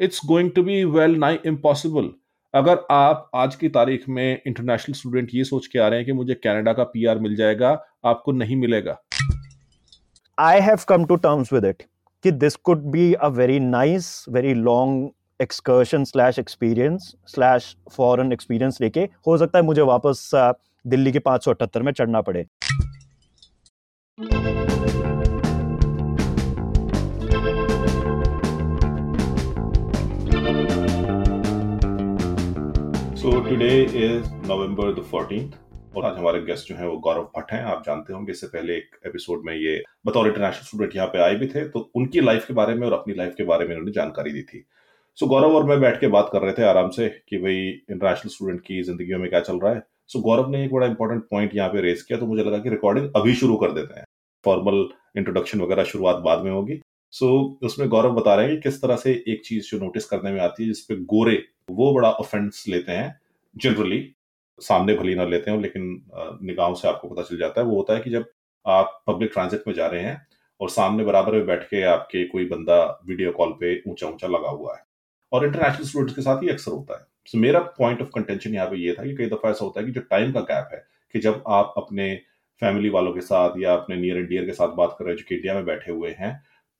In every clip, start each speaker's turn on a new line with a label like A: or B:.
A: It's going to be well nigh impossible अगर आप आज की तारीख में इंटरनेशनल स्टूडेंट ये सोच के आ रहे हैं कि मुझे कनाडा का पीआर मिल जाएगा, आपको नहीं मिलेगा।
B: I have come to terms with it कि this could be a very nice very long excursion slash experience slash foreign experience लेके हो सकता है मुझे वापस दिल्ली के पाँच सौ अठहत्तर में चढ़ना पड़े।
A: Today is November the 14th और आज हमारे गेस्ट जो हैं वो गौरव भट्ट हैं। आप जानते होंगे इससे पहले एक एपिसोड में ये बतौर इंटरनेशनल स्टूडेंट यहाँ पे आए भी थे तो उनकी लाइफ के बारे में और अपनी लाइफ के बारे में उन्होंने जानकारी दी थी। सो so, गौरव और मैं बैठ के बात कर रहे थे आराम से कि भाई इंटरनेशनल स्टूडेंट की ज़िंदगी में क्या चल रहा है। सो so, गौरव ने एक बड़ा इंपॉर्टेंट पॉइंट यहाँ पे रेस किया तो मुझे लगा कि रिकॉर्डिंग अभी शुरू कर देते हैं। फॉर्मल इंट्रोडक्शन वगैरह शुरुआत बाद में होगी। सो so, उसमें गौरव बता रहे हैं कि किस तरह से एक चीज़ जो नोटिस करने में आती है जिसपे गोरे वो बड़ा ऑफेंस लेते हैं। जनरली सामने भली ना लेते हो लेकिन निगाहों से आपको पता चल जाता है। वो होता है कि जब आप पब्लिक ट्रांजिट में जा रहे हैं और सामने बराबर में बैठ के आपके कोई बंदा वीडियो कॉल पे ऊँचा ऊँचा लगा हुआ है और इंटरनेशनल स्टूडेंट्स के साथ ही अक्सर होता है। So, मेरा पॉइंट ऑफ़ कंटेंशन यहाँ पे ये था कि कई दफ़ा ऐसा होता है कि जो टाइम का गैप है कि जब आप अपने फैमिली वालों के साथ या अपने नियर एंड डियर के साथ बात कर रहे हैं जो कि इंडिया में बैठे हुए हैं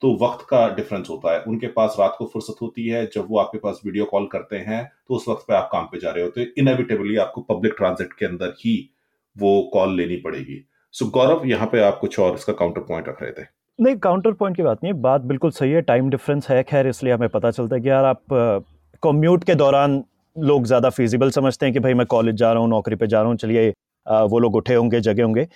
A: तो वक्त का डिफरेंस होता है। उनके पास रात को फुर्सत होती है जब वो आपके पास वीडियो कॉल करते हैं तो उस वक्त पे आप काम पे जा रहे होते हैं। इनएविटेबली आपको पब्लिक ट्रांजिट के अंदर ही वो कॉल लेनी पड़ेगी। सो so, गौरव यहाँ पे आप कुछ और इसका काउंटर पॉइंट रख रहे थे।
B: नहीं काउंटर पॉइंट की बात नहीं बात बिल्कुल सही है। टाइम डिफरेंस है खैर इसलिए हमें पता चलता है कि यार आप कम्यूट के दौरान लोग ज़्यादा फिजिबल समझते हैं कि भाई मैं कॉलेज जा रहा हूँ नौकरी पे जा रहा हूँ चलिए वो लोग उठे होंगे जगे होंगे।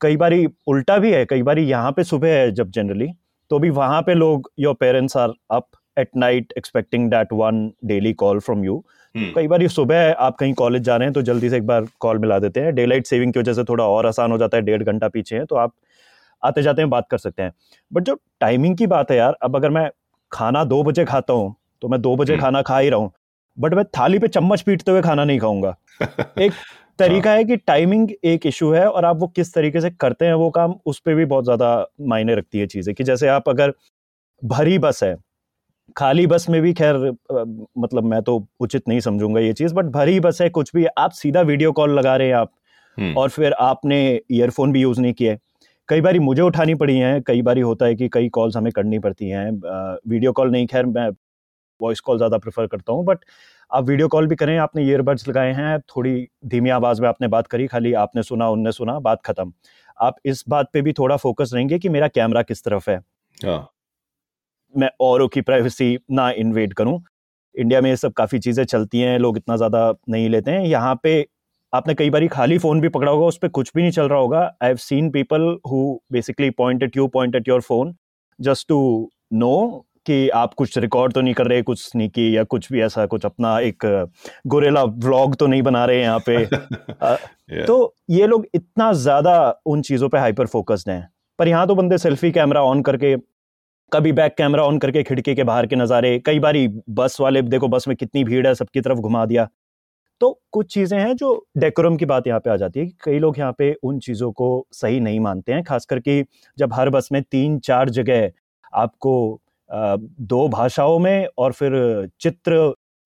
B: कई बार उल्टा भी है कई बार यहाँ पे सुबह है जब जनरली तो भी वहाँ पे लोग your parents are up at night expecting that one daily call from you कई बार ये सुबह आप कहीं कॉलेज जा रहे हैं तो जल्दी से एक बार कॉल मिला देते हैं। डे लाइट सेविंग की वजह से थोड़ा और आसान हो जाता है डेढ़ घंटा पीछे है तो आप आते जाते हैं बात कर सकते हैं। बट जो टाइमिंग की बात है यार अब अगर मैं खाना दो बजे खाता हूँ तो मैं दो बजे हम्म। खाना खा ही रहा हूँ बट मैं थाली पे चम्मच पीटते हुए खाना नहीं खाऊँगा। एक तरीका हाँ। है कि टाइमिंग एक इशू है और आप वो किस तरीके से करते हैं वो काम उस पर भी बहुत ज़्यादा मायने रखती है चीज़ें कि जैसे आप अगर भरी बस है खाली बस में भी खैर मतलब मैं तो उचित नहीं समझूँगा ये चीज़ बट भरी बस है कुछ भी आप सीधा वीडियो कॉल लगा रहे हैं आप हम्म। और फिर आपने ईयरफोन भी यूज़ नहीं किए कई बार मुझे उठानी पड़ी हैं कई बार होता है कि कई कॉल्स हमें करनी पड़ती हैं वीडियो कॉल नहीं खैर मैं वॉइस कॉल ज़्यादा प्रेफर करता हूँ बट आप वीडियो कॉल भी करें आपने ईयरबड्स लगाए हैं थोड़ी धीमी आवाज़ में आपने बात करी खाली आपने सुना उनने सुना बात खत्म। आप इस बात पे भी थोड़ा फोकस रहेंगे कि मेरा कैमरा किस तरफ़ है। हाँ। मैं औरों की प्राइवेसी ना इन्वेट करूँ। इंडिया में ये सब काफ़ी चीज़ें चलती हैं लोग इतना ज़्यादा नहीं लेते हैं। यहाँ पे आपने कई बार खाली फ़ोन भी पकड़ा होगा उस पर कुछ भी नहीं चल रहा होगा। I have seen people who basically point at you point at your phone just to know कि आप कुछ रिकॉर्ड तो नहीं कर रहे कुछ स्नीकी या कुछ भी ऐसा कुछ अपना एक गोरेला व्लॉग तो नहीं बना रहे यहाँ पे। yeah. तो ये लोग इतना ज़्यादा उन चीज़ों पे हाइपर फोकस्ड हैं। पर यहाँ तो बंदे सेल्फी कैमरा ऑन करके कभी बैक कैमरा ऑन करके खिड़की के बाहर के नज़ारे कई बार बस वाले देखो बस में कितनी भीड़ है सबकी तरफ़ घुमा दिया। तो कुछ चीज़ें हैं जो डेकोरम की बात यहाँ पे आ जाती है कि कई लोग यहाँ पे उन चीज़ों को सही नहीं मानते हैं खास करके जब हर बस में तीन चार जगह आपको दो भाषाओं में और फिर चित्र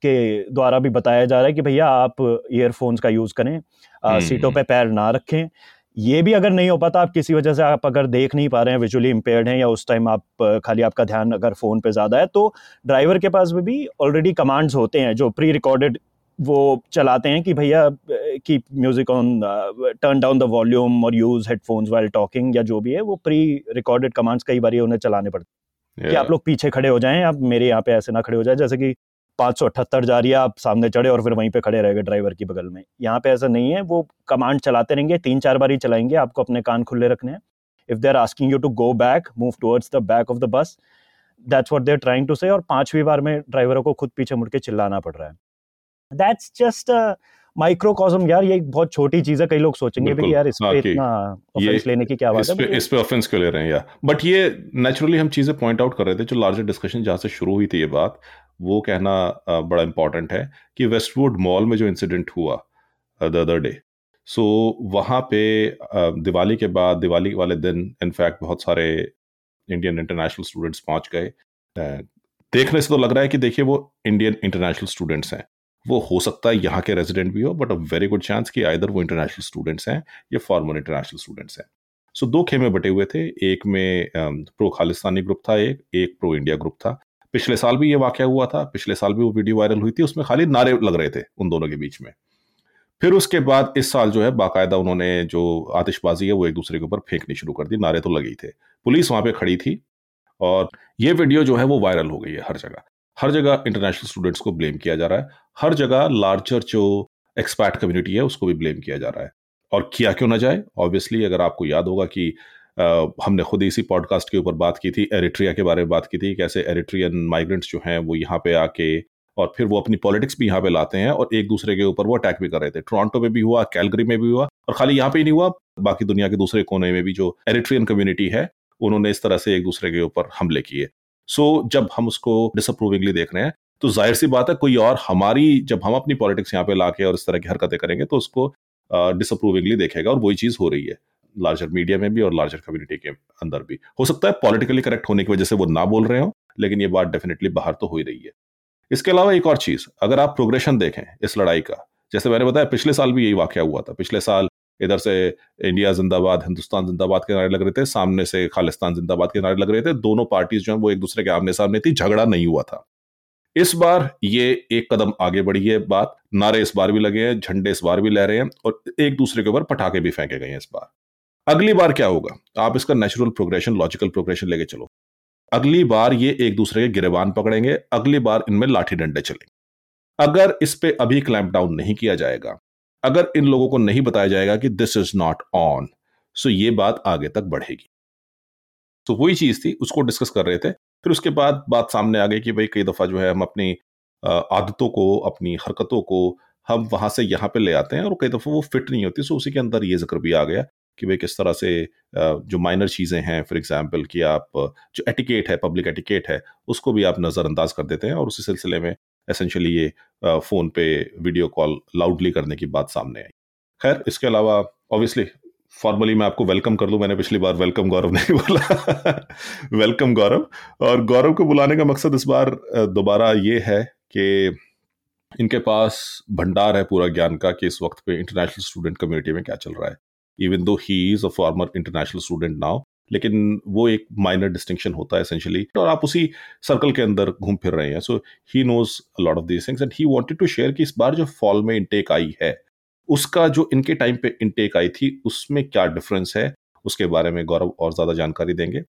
B: के द्वारा भी बताया जा रहा है कि भैया आप ईयरफोन्स का यूज़ करें हम्म, सीटों हम्म। पे पैर ना रखें ये भी अगर नहीं हो पाता आप किसी वजह से आप अगर देख नहीं पा रहे हैं विजुअली इम्पेयर्ड हैं या उस टाइम आप खाली आपका ध्यान अगर फ़ोन पे ज़्यादा है तो ड्राइवर के पास भी ऑलरेडी कमांड्स होते हैं जो प्री रिकॉर्डेड वो चलाते हैं कि भैया की music on turn down the volume और यूज़ हेडफोन्स वाइल टॉकिंग या जो भी है वो प्री रिकॉर्डेड कमांड्स कई बार उन्हें चलाने पड़ते कि आप लोग पीछे खड़े हो जाएँ, आप मेरे यहाँ पे ऐसे ना खड़े हो जाए, जैसे कि पाँच सौ अठहत्तर जा रही है, आप सामने चढ़े और फिर वहीं पे खड़े रहेंगे ड्राइवर की बगल में। यहाँ पे ऐसा नहीं है, वो कमांड चलाते रहेंगे तीन चार बार ही चलाएँगे, आपको अपने कान खुले रखने हैं। If they are asking you to go back move towards the back of the bus that's what they're trying to say और पांचवी बार में ड्राइवरों को खुद पीछे मुड़ के चिल्लाना पड़ रहा है। दैट्स जस्ट माइक्रोकॉस्म यार ये बहुत छोटी चीज़ है कई लोग सोचेंगे भी यार इस पे हाँ, इतना ऑफेंस लेने की क्या बात है?
A: इस पे ऑफेंस क्यों ले रहे हैं? यार बट ये नेचुरली हम चीज़ें पॉइंट आउट कर रहे थे जो लार्जर डिस्कशन जहाँ से शुरू हुई थी ये बात वो कहना बड़ा इंपॉर्टेंट है कि वेस्टवुड मॉल में जो इंसिडेंट हुआ द अदर डे सो वहाँ पे दिवाली के बाद दिवाली वाले दिन इनफैक्ट बहुत सारे इंडियन इंटरनेशनल स्टूडेंट्स पहुँच गए। देखने से तो लग रहा है कि देखिए वो इंडियन इंटरनेशनल स्टूडेंट्स हैं। वो हो सकता है यहाँ के रेजिडेंट भी हो but a very good chance कि आइदर वो इंटरनेशनल स्टूडेंट्स हैं या फॉर्मर इंटरनेशनल स्टूडेंट्स हैं। सो so, दो खेमे बटे हुए थे एक में प्रो खालिस्तानी ग्रुप था एक एक प्रो इंडिया ग्रुप था। पिछले साल भी ये वाक्य हुआ था पिछले साल भी वो वीडियो वायरल हुई थी उसमें खाली नारे लग रहे थे उन दोनों के बीच में। फिर उसके बाद इस साल जो है बाकायदा उन्होंने जो आतिशबाजी है वो एक दूसरे के ऊपर फेंकनी शुरू कर दी नारे तो लगे ही थे। पुलिस वहाँ पे खड़ी थी और ये वीडियो जो है वो वायरल हो गई है हर जगह। हर जगह इंटरनेशनल स्टूडेंट्स को ब्लेम किया जा रहा है। हर जगह लार्जर जो एक्सपैट कम्युनिटी है उसको भी ब्लेम किया जा रहा है। और किया क्यों ना जाए? ऑब्वियसली अगर आपको याद होगा कि आ, हमने खुद इसी पॉडकास्ट के ऊपर बात की थी एरिट्रिया के बारे में बात की थी कैसे एरिट्रियन माइग्रेंट्स जो हैं वो यहाँ पे आके और फिर वो अपनी पॉलिटिक्स भी यहाँ पे लाते हैं और एक दूसरे के ऊपर वो अटैक भी कर रहे थे। टोरंटो में भी हुआ कैलगरी में भी हुआ और खाली यहाँ पे ही नहीं हुआ बाकी दुनिया के दूसरे कोने में भी जो एरिट्रियन कम्युनिटी है उन्होंने इस तरह से एक दूसरे के ऊपर हमले किए। सो so, जब हम उसको डिसअप्रूविंगली देख रहे हैं तो ज़ाहिर सी बात है कोई और हमारी जब हम अपनी पॉलिटिक्स यहाँ पे लाके और इस तरह की हरकतें करेंगे तो उसको डिसअप्रूविंगली देखेगा और वही चीज़ हो रही है लार्जर मीडिया में भी और लार्जर कम्युनिटी के अंदर भी। हो सकता है पॉलिटिकली करेक्ट होने की वजह से वो ना बोल रहे हो लेकिन ये बात डेफिनेटली बाहर तो हो ही रही है। इसके अलावा एक और चीज़ अगर आप प्रोग्रेशन देखें इस लड़ाई का जैसे मैंने बताया पिछले साल भी यही वाक्य हुआ था पिछले साल इधर से इंडिया जिंदाबाद, हिंदुस्तान जिंदाबाद के नारे लग रहे थे, सामने से खालिस्तान जिंदाबाद के नारे लग रहे थे। दोनों पार्टीज़ जो है वो एक दूसरे के आमने सामने थी, झगड़ा नहीं हुआ था। इस बार ये एक कदम आगे बढ़ी है बात, नारे इस बार भी लगे हैं, झंडे इस बार भी ले रहे हैं और एक दूसरे के ऊपर पटाखे भी फेंके गए हैं इस बार। अगली बार क्या होगा? आप इसका नेचुरल प्रोग्रेशन लॉजिकल प्रोग्रेशन लेके चलो। अगली बार ये एक दूसरे के गिरबान पकड़ेंगे, अगली बार इनमें लाठी डंडे चलेंगे। अगर इस पे अभी क्लैंप डाउन नहीं किया जाएगा अगर इन लोगों को नहीं बताया जाएगा कि this is not on so ये बात आगे तक बढ़ेगी। तो वही चीज़ थी, उसको डिस्कस कर रहे थे। फिर उसके बाद बात सामने आ गई कि भाई कई दफ़ा जो है हम अपनी आदतों को, अपनी हरकतों को हम वहाँ से यहाँ पे ले आते हैं और कई दफ़ा वो फिट नहीं होती सो उसी के अंदर ये ज़िक्र भी आ गया कि भाई किस तरह से जो माइनर चीज़ें हैं फॉर एग्जांपल कि आप, जो एटिकेट है पब्लिक एटिकेट है, उसको भी आप नज़रअंदाज कर देते हैं और उसी सिलसिले में एसेंशली ये फ़ोन पे वीडियो कॉल लाउडली करने की बात सामने आई। खैर, इसके अलावा ऑब्वियसली फॉर्मली मैं आपको वेलकम कर दूँ मैंने पिछली बार वेलकम गौरव नहीं बोला। वेलकम गौरव। और गौरव को बुलाने का मकसद इस बार दोबारा ये है कि इनके पास भंडार है पूरा ज्ञान का कि इस वक्त पे इंटरनेशनल स्टूडेंट कम्युनिटी में क्या चल रहा है। Even though he is a former international student now लेकिन वो एक माइनर डिस्टिंक्शन होता है एसेंशियली और आप उसी सर्कल के अंदर घूम फिर रहे हैं। So he knows lot of these things and he wanted to share कि इस बार जो फॉल में इनटेक आई है, उसका जो इनके टाइम पे इनटेक आई थी, उसमें क्या डिफरेंस है? उसके बारे में गौरव और ज़्यादा जानकारी देंगे।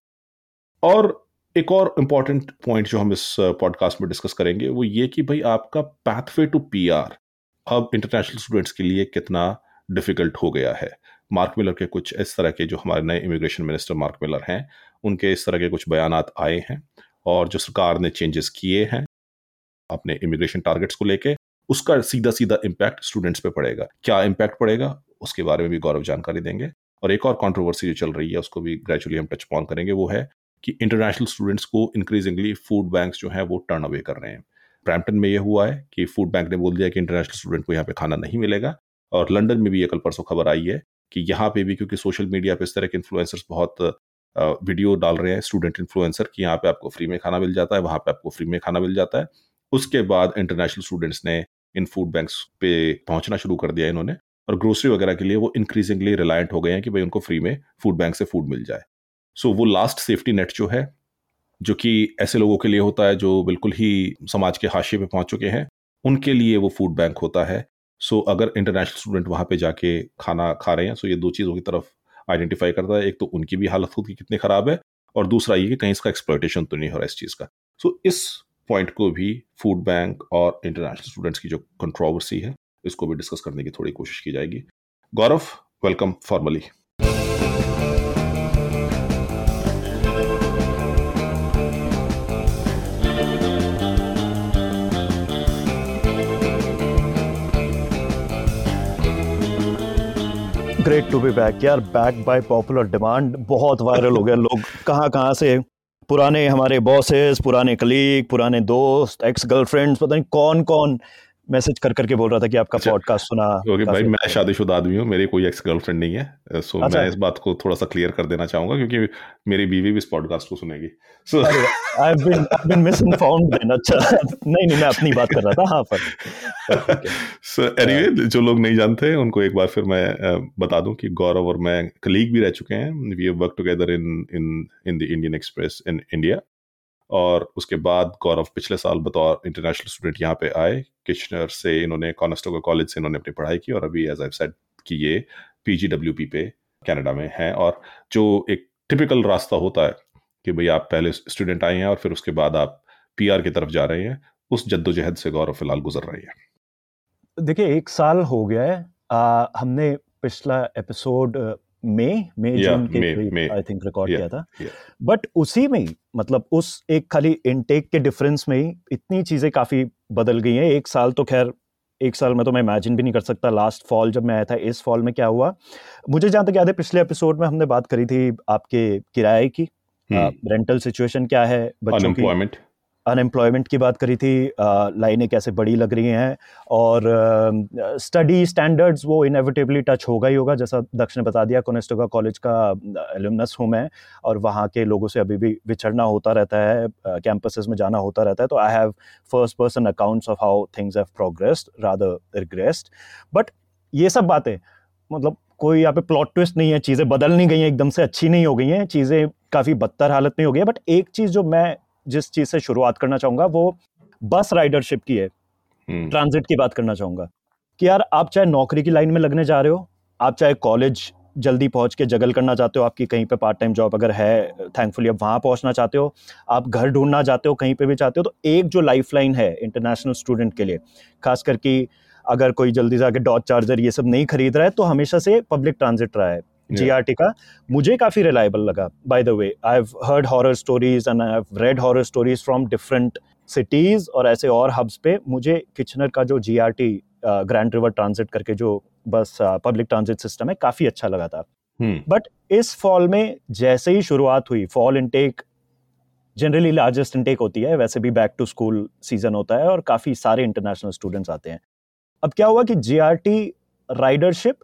A: और एक और इंपॉर्टेंट पॉइंट जो हम इस पॉडकास्ट में डिस्कस करेंगे, वो ये कि भाई आपका पैथवे टू पीआर अब इंटरनेशनल स्टूडेंट्स के लिए कितना डिफ़िकल्ट हो गया है। मार्क मिलर के कुछ इस तरह के जो हमारे नए इमिग्रेशन मिनिस्टर मार्क मिलर हैं, उनके इस तरह के कुछ बयान आए हैं और जो सरकार ने चेंजेस किए हैं अपने इमिग्रेशन टारगेट्स को लेके, उसका सीधा सीधा इम्पैक्ट स्टूडेंट्स पे पड़ेगा। क्या इम्पैक्ट पड़ेगा, उसके बारे में भी गौरव जानकारी देंगे। और एक और कंट्रोवर्सी जो चल रही है, उसको भी ग्रेजुअली हम टच पॉन करेंगे, वो है कि इंटरनेशनल स्टूडेंट्स को इंक्रीजिंगली फ़ूड बैंक्स जो है, वो टर्न अवे कर रहे हैं। ब्रैम्पटन में ये हुआ है कि फ़ूड बैंक ने बोल दिया कि इंटरनेशनल स्टूडेंट को यहाँ पे खाना नहीं मिलेगा और लंदन में भी ये कल परसों खबर आई है कि यहाँ पे भी क्योंकि सोशल मीडिया पे इस तरह के इन्फ्लुएंसर्स बहुत वीडियो डाल रहे हैं स्टूडेंट इन्फ्लुएंसर कि यहाँ पे आपको फ्री में खाना मिल जाता है, वहाँ पे आपको फ्री में खाना मिल जाता है। उसके बाद इंटरनेशनल स्टूडेंट्स ने इन फ़ूड बैंक्स पे पहुँचना शुरू कर दिया इन्होंने और ग्रोसरी वगैरह के लिए वो इंक्रीजिंगली रिलायंट हो गए हैं कि भाई उनको फ्री में फ़ूड बैंक से फ़ूड मिल जाए। सो वो लास्ट सेफ्टी नेट जो है, जो कि ऐसे लोगों के लिए होता है जो बिल्कुल ही समाज के हाशिए पे पहुँच चुके हैं, उनके लिए वो फ़ूड बैंक होता है। सो so, अगर इंटरनेशनल स्टूडेंट वहाँ पे जाके खाना खा रहे हैं सो so ये दो चीज़ों की तरफ़ आइडेंटिफाई करता है। एक तो उनकी भी हालत खुद की कितनी ख़राब है और दूसरा ये कि कहीं इसका एक्सप्लोटेशन तो नहीं हो रहा इस चीज़ का। सो so, इस पॉइंट को भी फ़ूड बैंक और इंटरनेशनल स्टूडेंट्स की जो कंट्रोवर्सी है इसको भी डिस्कस करने की थोड़ी कोशिश की जाएगी। Gaurav welcome formally
B: great to be back यार। बैक बाय पॉपुलर डिमांड बहुत वायरल हो गया लोग। कहाँ कहाँ से? पुराने हमारे बॉसेस पुराने कलीग पुराने दोस्त एक्स गर्लफ्रेंड्स पता नहीं कौन कौन। मैसेज कर करके बोल रहा था कि आपका
A: अच्छा,
B: पॉडकास्ट सुना
A: ओके भाई मैं
B: अच्छा
A: शादीशुदा आदमी हूँ मेरी कोई एक्स गर्लफ्रेंड नहीं है सो
B: अच्छा।
A: मैं इस बात को थोड़ा सा क्लियर कर देना चाहूँगा क्योंकि मेरी बीवी भी इस पॉडकास्ट को सुनेगी। So
B: I have been I been misinformed then अच्छा। नहीं नहीं मैं अपनी बात कर रहा था हाँ पर
A: सो एनीवे जो लोग नहीं जानते उनको एक बार फिर मैं बता दूँ कि गौरव और मैं कलीग भी रह चुके हैं। We have work together in in in the Indian Express in India और उसके बाद गौरव पिछले साल बतौर इंटरनेशनल स्टूडेंट यहाँ पे आए। किचनर से इन्होंने कॉनेस्टोगा कॉलेज से इन्होंने अपनी पढ़ाई की और अभी एज आई सेड कि ये पी जी डब्ल्यू पी पे कनाडा में हैं। और जो एक टिपिकल रास्ता होता है कि भाई आप पहले स्टूडेंट आए हैं और फिर उसके बाद आप पीआर की तरफ़ जा रहे हैं उस जद्दोजहद से गौरव फ़िलहाल गुजर रही है।
B: देखिए एक साल हो गया है। आ, हमने पिछला एपिसोड मई मई जून के करीब आई थिंक रिकॉर्ड किया था। बट उसी में मतलब उस एक खाली इनटेक के डिफरेंस में ही इतनी चीज़ें काफ़ी बदल गई हैं। एक साल तो खैर एक साल में तो मैं इमेजिन भी नहीं कर सकता। लास्ट फॉल जब मैं आया था इस फॉल में क्या हुआ? मुझे जहाँ तक याद है पिछले एपिसोड में हमने बात करी थी आपके किराए की। रेंटल सिचुएशन क्या है बच्चों की?
A: अनएम्प्लॉयमेंट
B: की बात करी थी लाइनें कैसे बड़ी लग रही हैं और स्टडी स्टैंडर्ड्स वो इनएविटेबली टच होगा ही होगा। जैसा दक्ष ने बता दिया कोनेस्टोगा कॉलेज का एलुमनस हूँ मैं और वहाँ के लोगों से अभी भी विछड़ना होता रहता है कैंपसेस में जाना होता रहता है। तो I have first person accounts of how things have progressed rather regressed but ये सब बातें मतलब कोई यहाँ पे प्लॉट ट्विस्ट नहीं है, चीज़ें बदल नहीं गई हैं, एकदम से अच्छी नहीं हो गई हैं, चीज़ें काफ़ी बदतर हालत में हो गई है। बट एक चीज़ जो मैं जिस चीज़ से शुरुआत करना चाहूँगा वो बस राइडरशिप की है।
A: हम्म।
B: ट्रांजिट की बात करना चाहूँगा। कि यार आप चाहे नौकरी की लाइन में लगने जा रहे हो आप चाहे कॉलेज जल्दी पहुँच के जगल करना चाहते हो आपकी कहीं पे पार्ट टाइम जॉब अगर है थैंकफुली आप वहाँ पहुँचना चाहते हो आप घर ढूंढना चाहते हो कहीं पे भी चाहते हो तो एक जो लाइफ लाइन है इंटरनेशनल स्टूडेंट के लिए खास करके अगर कोई जल्दी से आके डॉट चार्जर ये सब नहीं खरीद रहा है तो हमेशा से पब्लिक ट्रांजिट रहा है। जीआरटी का मुझे काफ़ी रिलायबल लगा। By the way I have heard horror stories and I have read horror stories from different cities और ऐसे और हब्स पे मुझे किचनर का जो जीआरटी ग्रैंड रिवर ट्रांजिट करके जो बस पब्लिक ट्रांजिट सिस्टम है काफ़ी अच्छा लगा था। बट इस फॉल में जैसे ही शुरुआत हुई fall intake generally largest intake होती है वैसे भी बैक टू स्कूल सीज़न होता है और काफ़ी सारे इंटरनेशनल स्टूडेंट्स आते हैं। अब क्या हुआ कि GRT ridership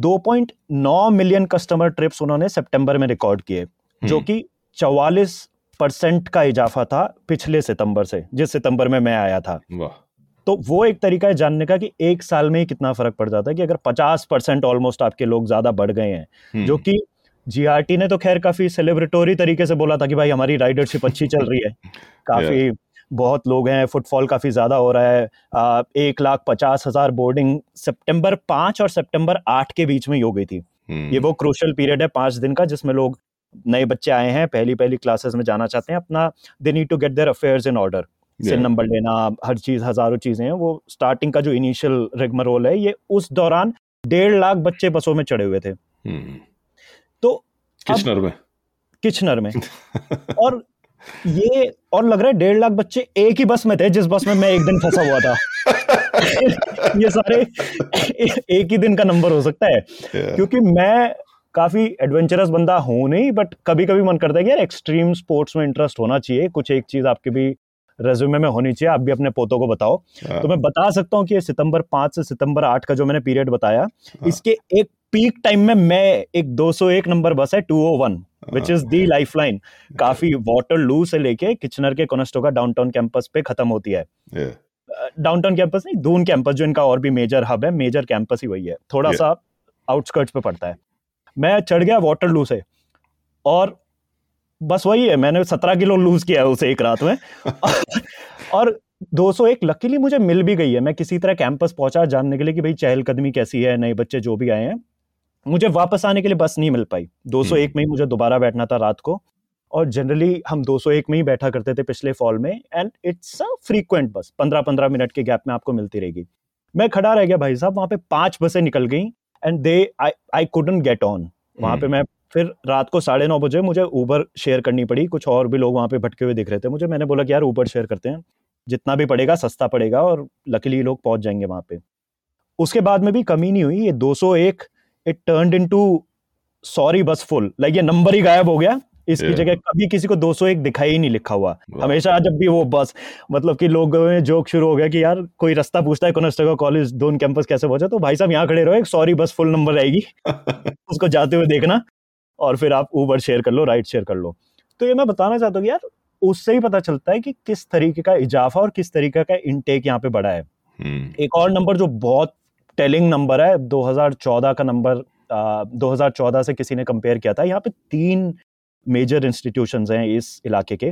B: 2.9 million customer trips उन्होंने सितंबर में रिकॉर्ड किए जो कि 44 परसेंट का इजाफा था पिछले सितंबर से जिस सितंबर में मैं आया था। तो वो एक तरीका है जानने का कि एक साल में ही कितना फ़र्क पड़ जाता है कि अगर 50 परसेंट ऑलमोस्ट आपके लोग ज़्यादा बढ़ गए हैं
A: हम्म।
B: जो कि जीआरटी ने तो खैर काफ़ी सेलिब्रेटोरी तरीके से बोला था कि भाई हमारी राइडरशिप अच्छी चल रही है। काफ़ी बहुत लोग हैं फुटफॉल काफ़ी ज़्यादा हो रहा है। आ, एक लाख पचास हज़ार बोर्डिंग सितंबर पाँच और सितंबर आठ के बीच में ही हो गई थी।
A: हम्म।
B: ये वो क्रूशल पीरियड है पाँच दिन का जिसमें लोग नए बच्चे आए हैं पहली पहली क्लासेस में जाना चाहते हैं अपना they need to get their affairs in order SIN number लेना हर चीज़ हज़ारों चीज़ें हैं वो स्टार्टिंग का जो इनिशियल रिगमरोल है ये उस दौरान डेढ़ लाख बच्चे बसों में चढ़े हुए थे।
A: हम्म।
B: तो
A: किचनर में।
B: किचनर में। और ये और लग रहा है डेढ़ लाख बच्चे एक ही बस में थे जिस बस में मैं एक दिन फंसा हुआ था। ये सारे एक ही दिन का नंबर हो सकता है।
A: Yeah.
B: क्योंकि मैं काफ़ी एडवेंचरस बंदा हूँ नहीं बट कभी कभी मन करता है कि यार एक्सट्रीम स्पोर्ट्स में इंटरेस्ट होना चाहिए कुछ एक चीज़ आपके भी रेज्यूमे में होनी चाहिए आप भी अपने पोतों को बताओ।
A: हाँ,
B: तो मैं बता सकता हूँ कि सितंबर पाँच से सितंबर आठ का जो मैंने पीरियड बताया
A: हाँ।
B: इसके एक पीक टाइम में मैं एक 201 नंबर बस है 201 विच इज़ दी लाइफलाइन काफ़ी वाटर लू से लेके किचनर के कोनेस्टोगा डाउनटाउन कैंपस पे खत्म होती है।
A: Yeah.
B: डाउनटाउन कैंपस नहीं दून कैंपस जो इनका और भी मेजर हब है मेजर कैंपस ही वही है। थोड़ा
A: Yeah.
B: सा आउटस्कर्ट्स पे पड़ता है। मैं चढ़ गया वाटर लू से और बस वही है मैंने सत्रह किलो लूज किया है उसे एक रात में। और 201 लकीली मुझे मिल भी गई है। मैं किसी तरह कैंपस पहुँचा जानने के लिए कि भाई चहलकदमी कैसी है नए बच्चे जो भी आए हैं। मुझे वापस आने के लिए बस नहीं मिल पाई। 201 में ही मुझे दोबारा बैठना था रात को। और जनरली हम 201 में ही बैठा करते थे पिछले फॉल में। एंड इट्स अ फ्रीक्वेंट बस 15 15 मिनट के गैप में आपको मिलती रहेगी। मैं खड़ा रह गया भाई साहब वहाँ पे पाँच बसें निकल गई। And they I I couldn't get on वहाँ पे
A: हम्म।
B: मैं फिर रात को साढ़े नौ बजे मुझे ऊबर शेयर करनी पड़ी। कुछ और भी लोग वहाँ पे भटके हुए दिख रहे थे। मुझे मैंने बोला कि यार ऊबर शेयर करते हैं। जितना भी पड़ेगा सस्ता पड़ेगा और लकीली लोग पहुँच जाएँगे वहाँ पे। उसके बाद में भी कमी नहीं हुई। ये 201 it turned into sorry bus full like ये नंबर ही गायब हो गया। इसकी जगह कभी किसी को 201 दिखाई ही नहीं लिखा हुआ। हमेशा जब भी वो बस मतलब कि लोग में जोक शुरू हो गया कि यार कोई रास्ता पूछता है कोनेस्टेगा कॉलेज दोन कैंपस कैसे पहुँचा? तो भाई साहब यहाँ खड़े रहो एक सॉरी बस फुल नंबर रहेगी उसको जाते हुए देखना और फिर आप ऊबर शेयर कर लो राइट शेयर कर लो। तो ये मैं बताना चाहता हूँ यार उससे ही पता चलता है कि किस तरीके का इजाफा और किस तरीके का इनटेक यहाँ पे बढ़ा है। हम्म। एक और नंबर जो बहुत टेलिंग नंबर है 2014 का नंबर 2014 से किसी ने कंपेयर किया था। यहाँ पे तीन मेजर इंस्टीट्यूशन हैं इस इलाके के।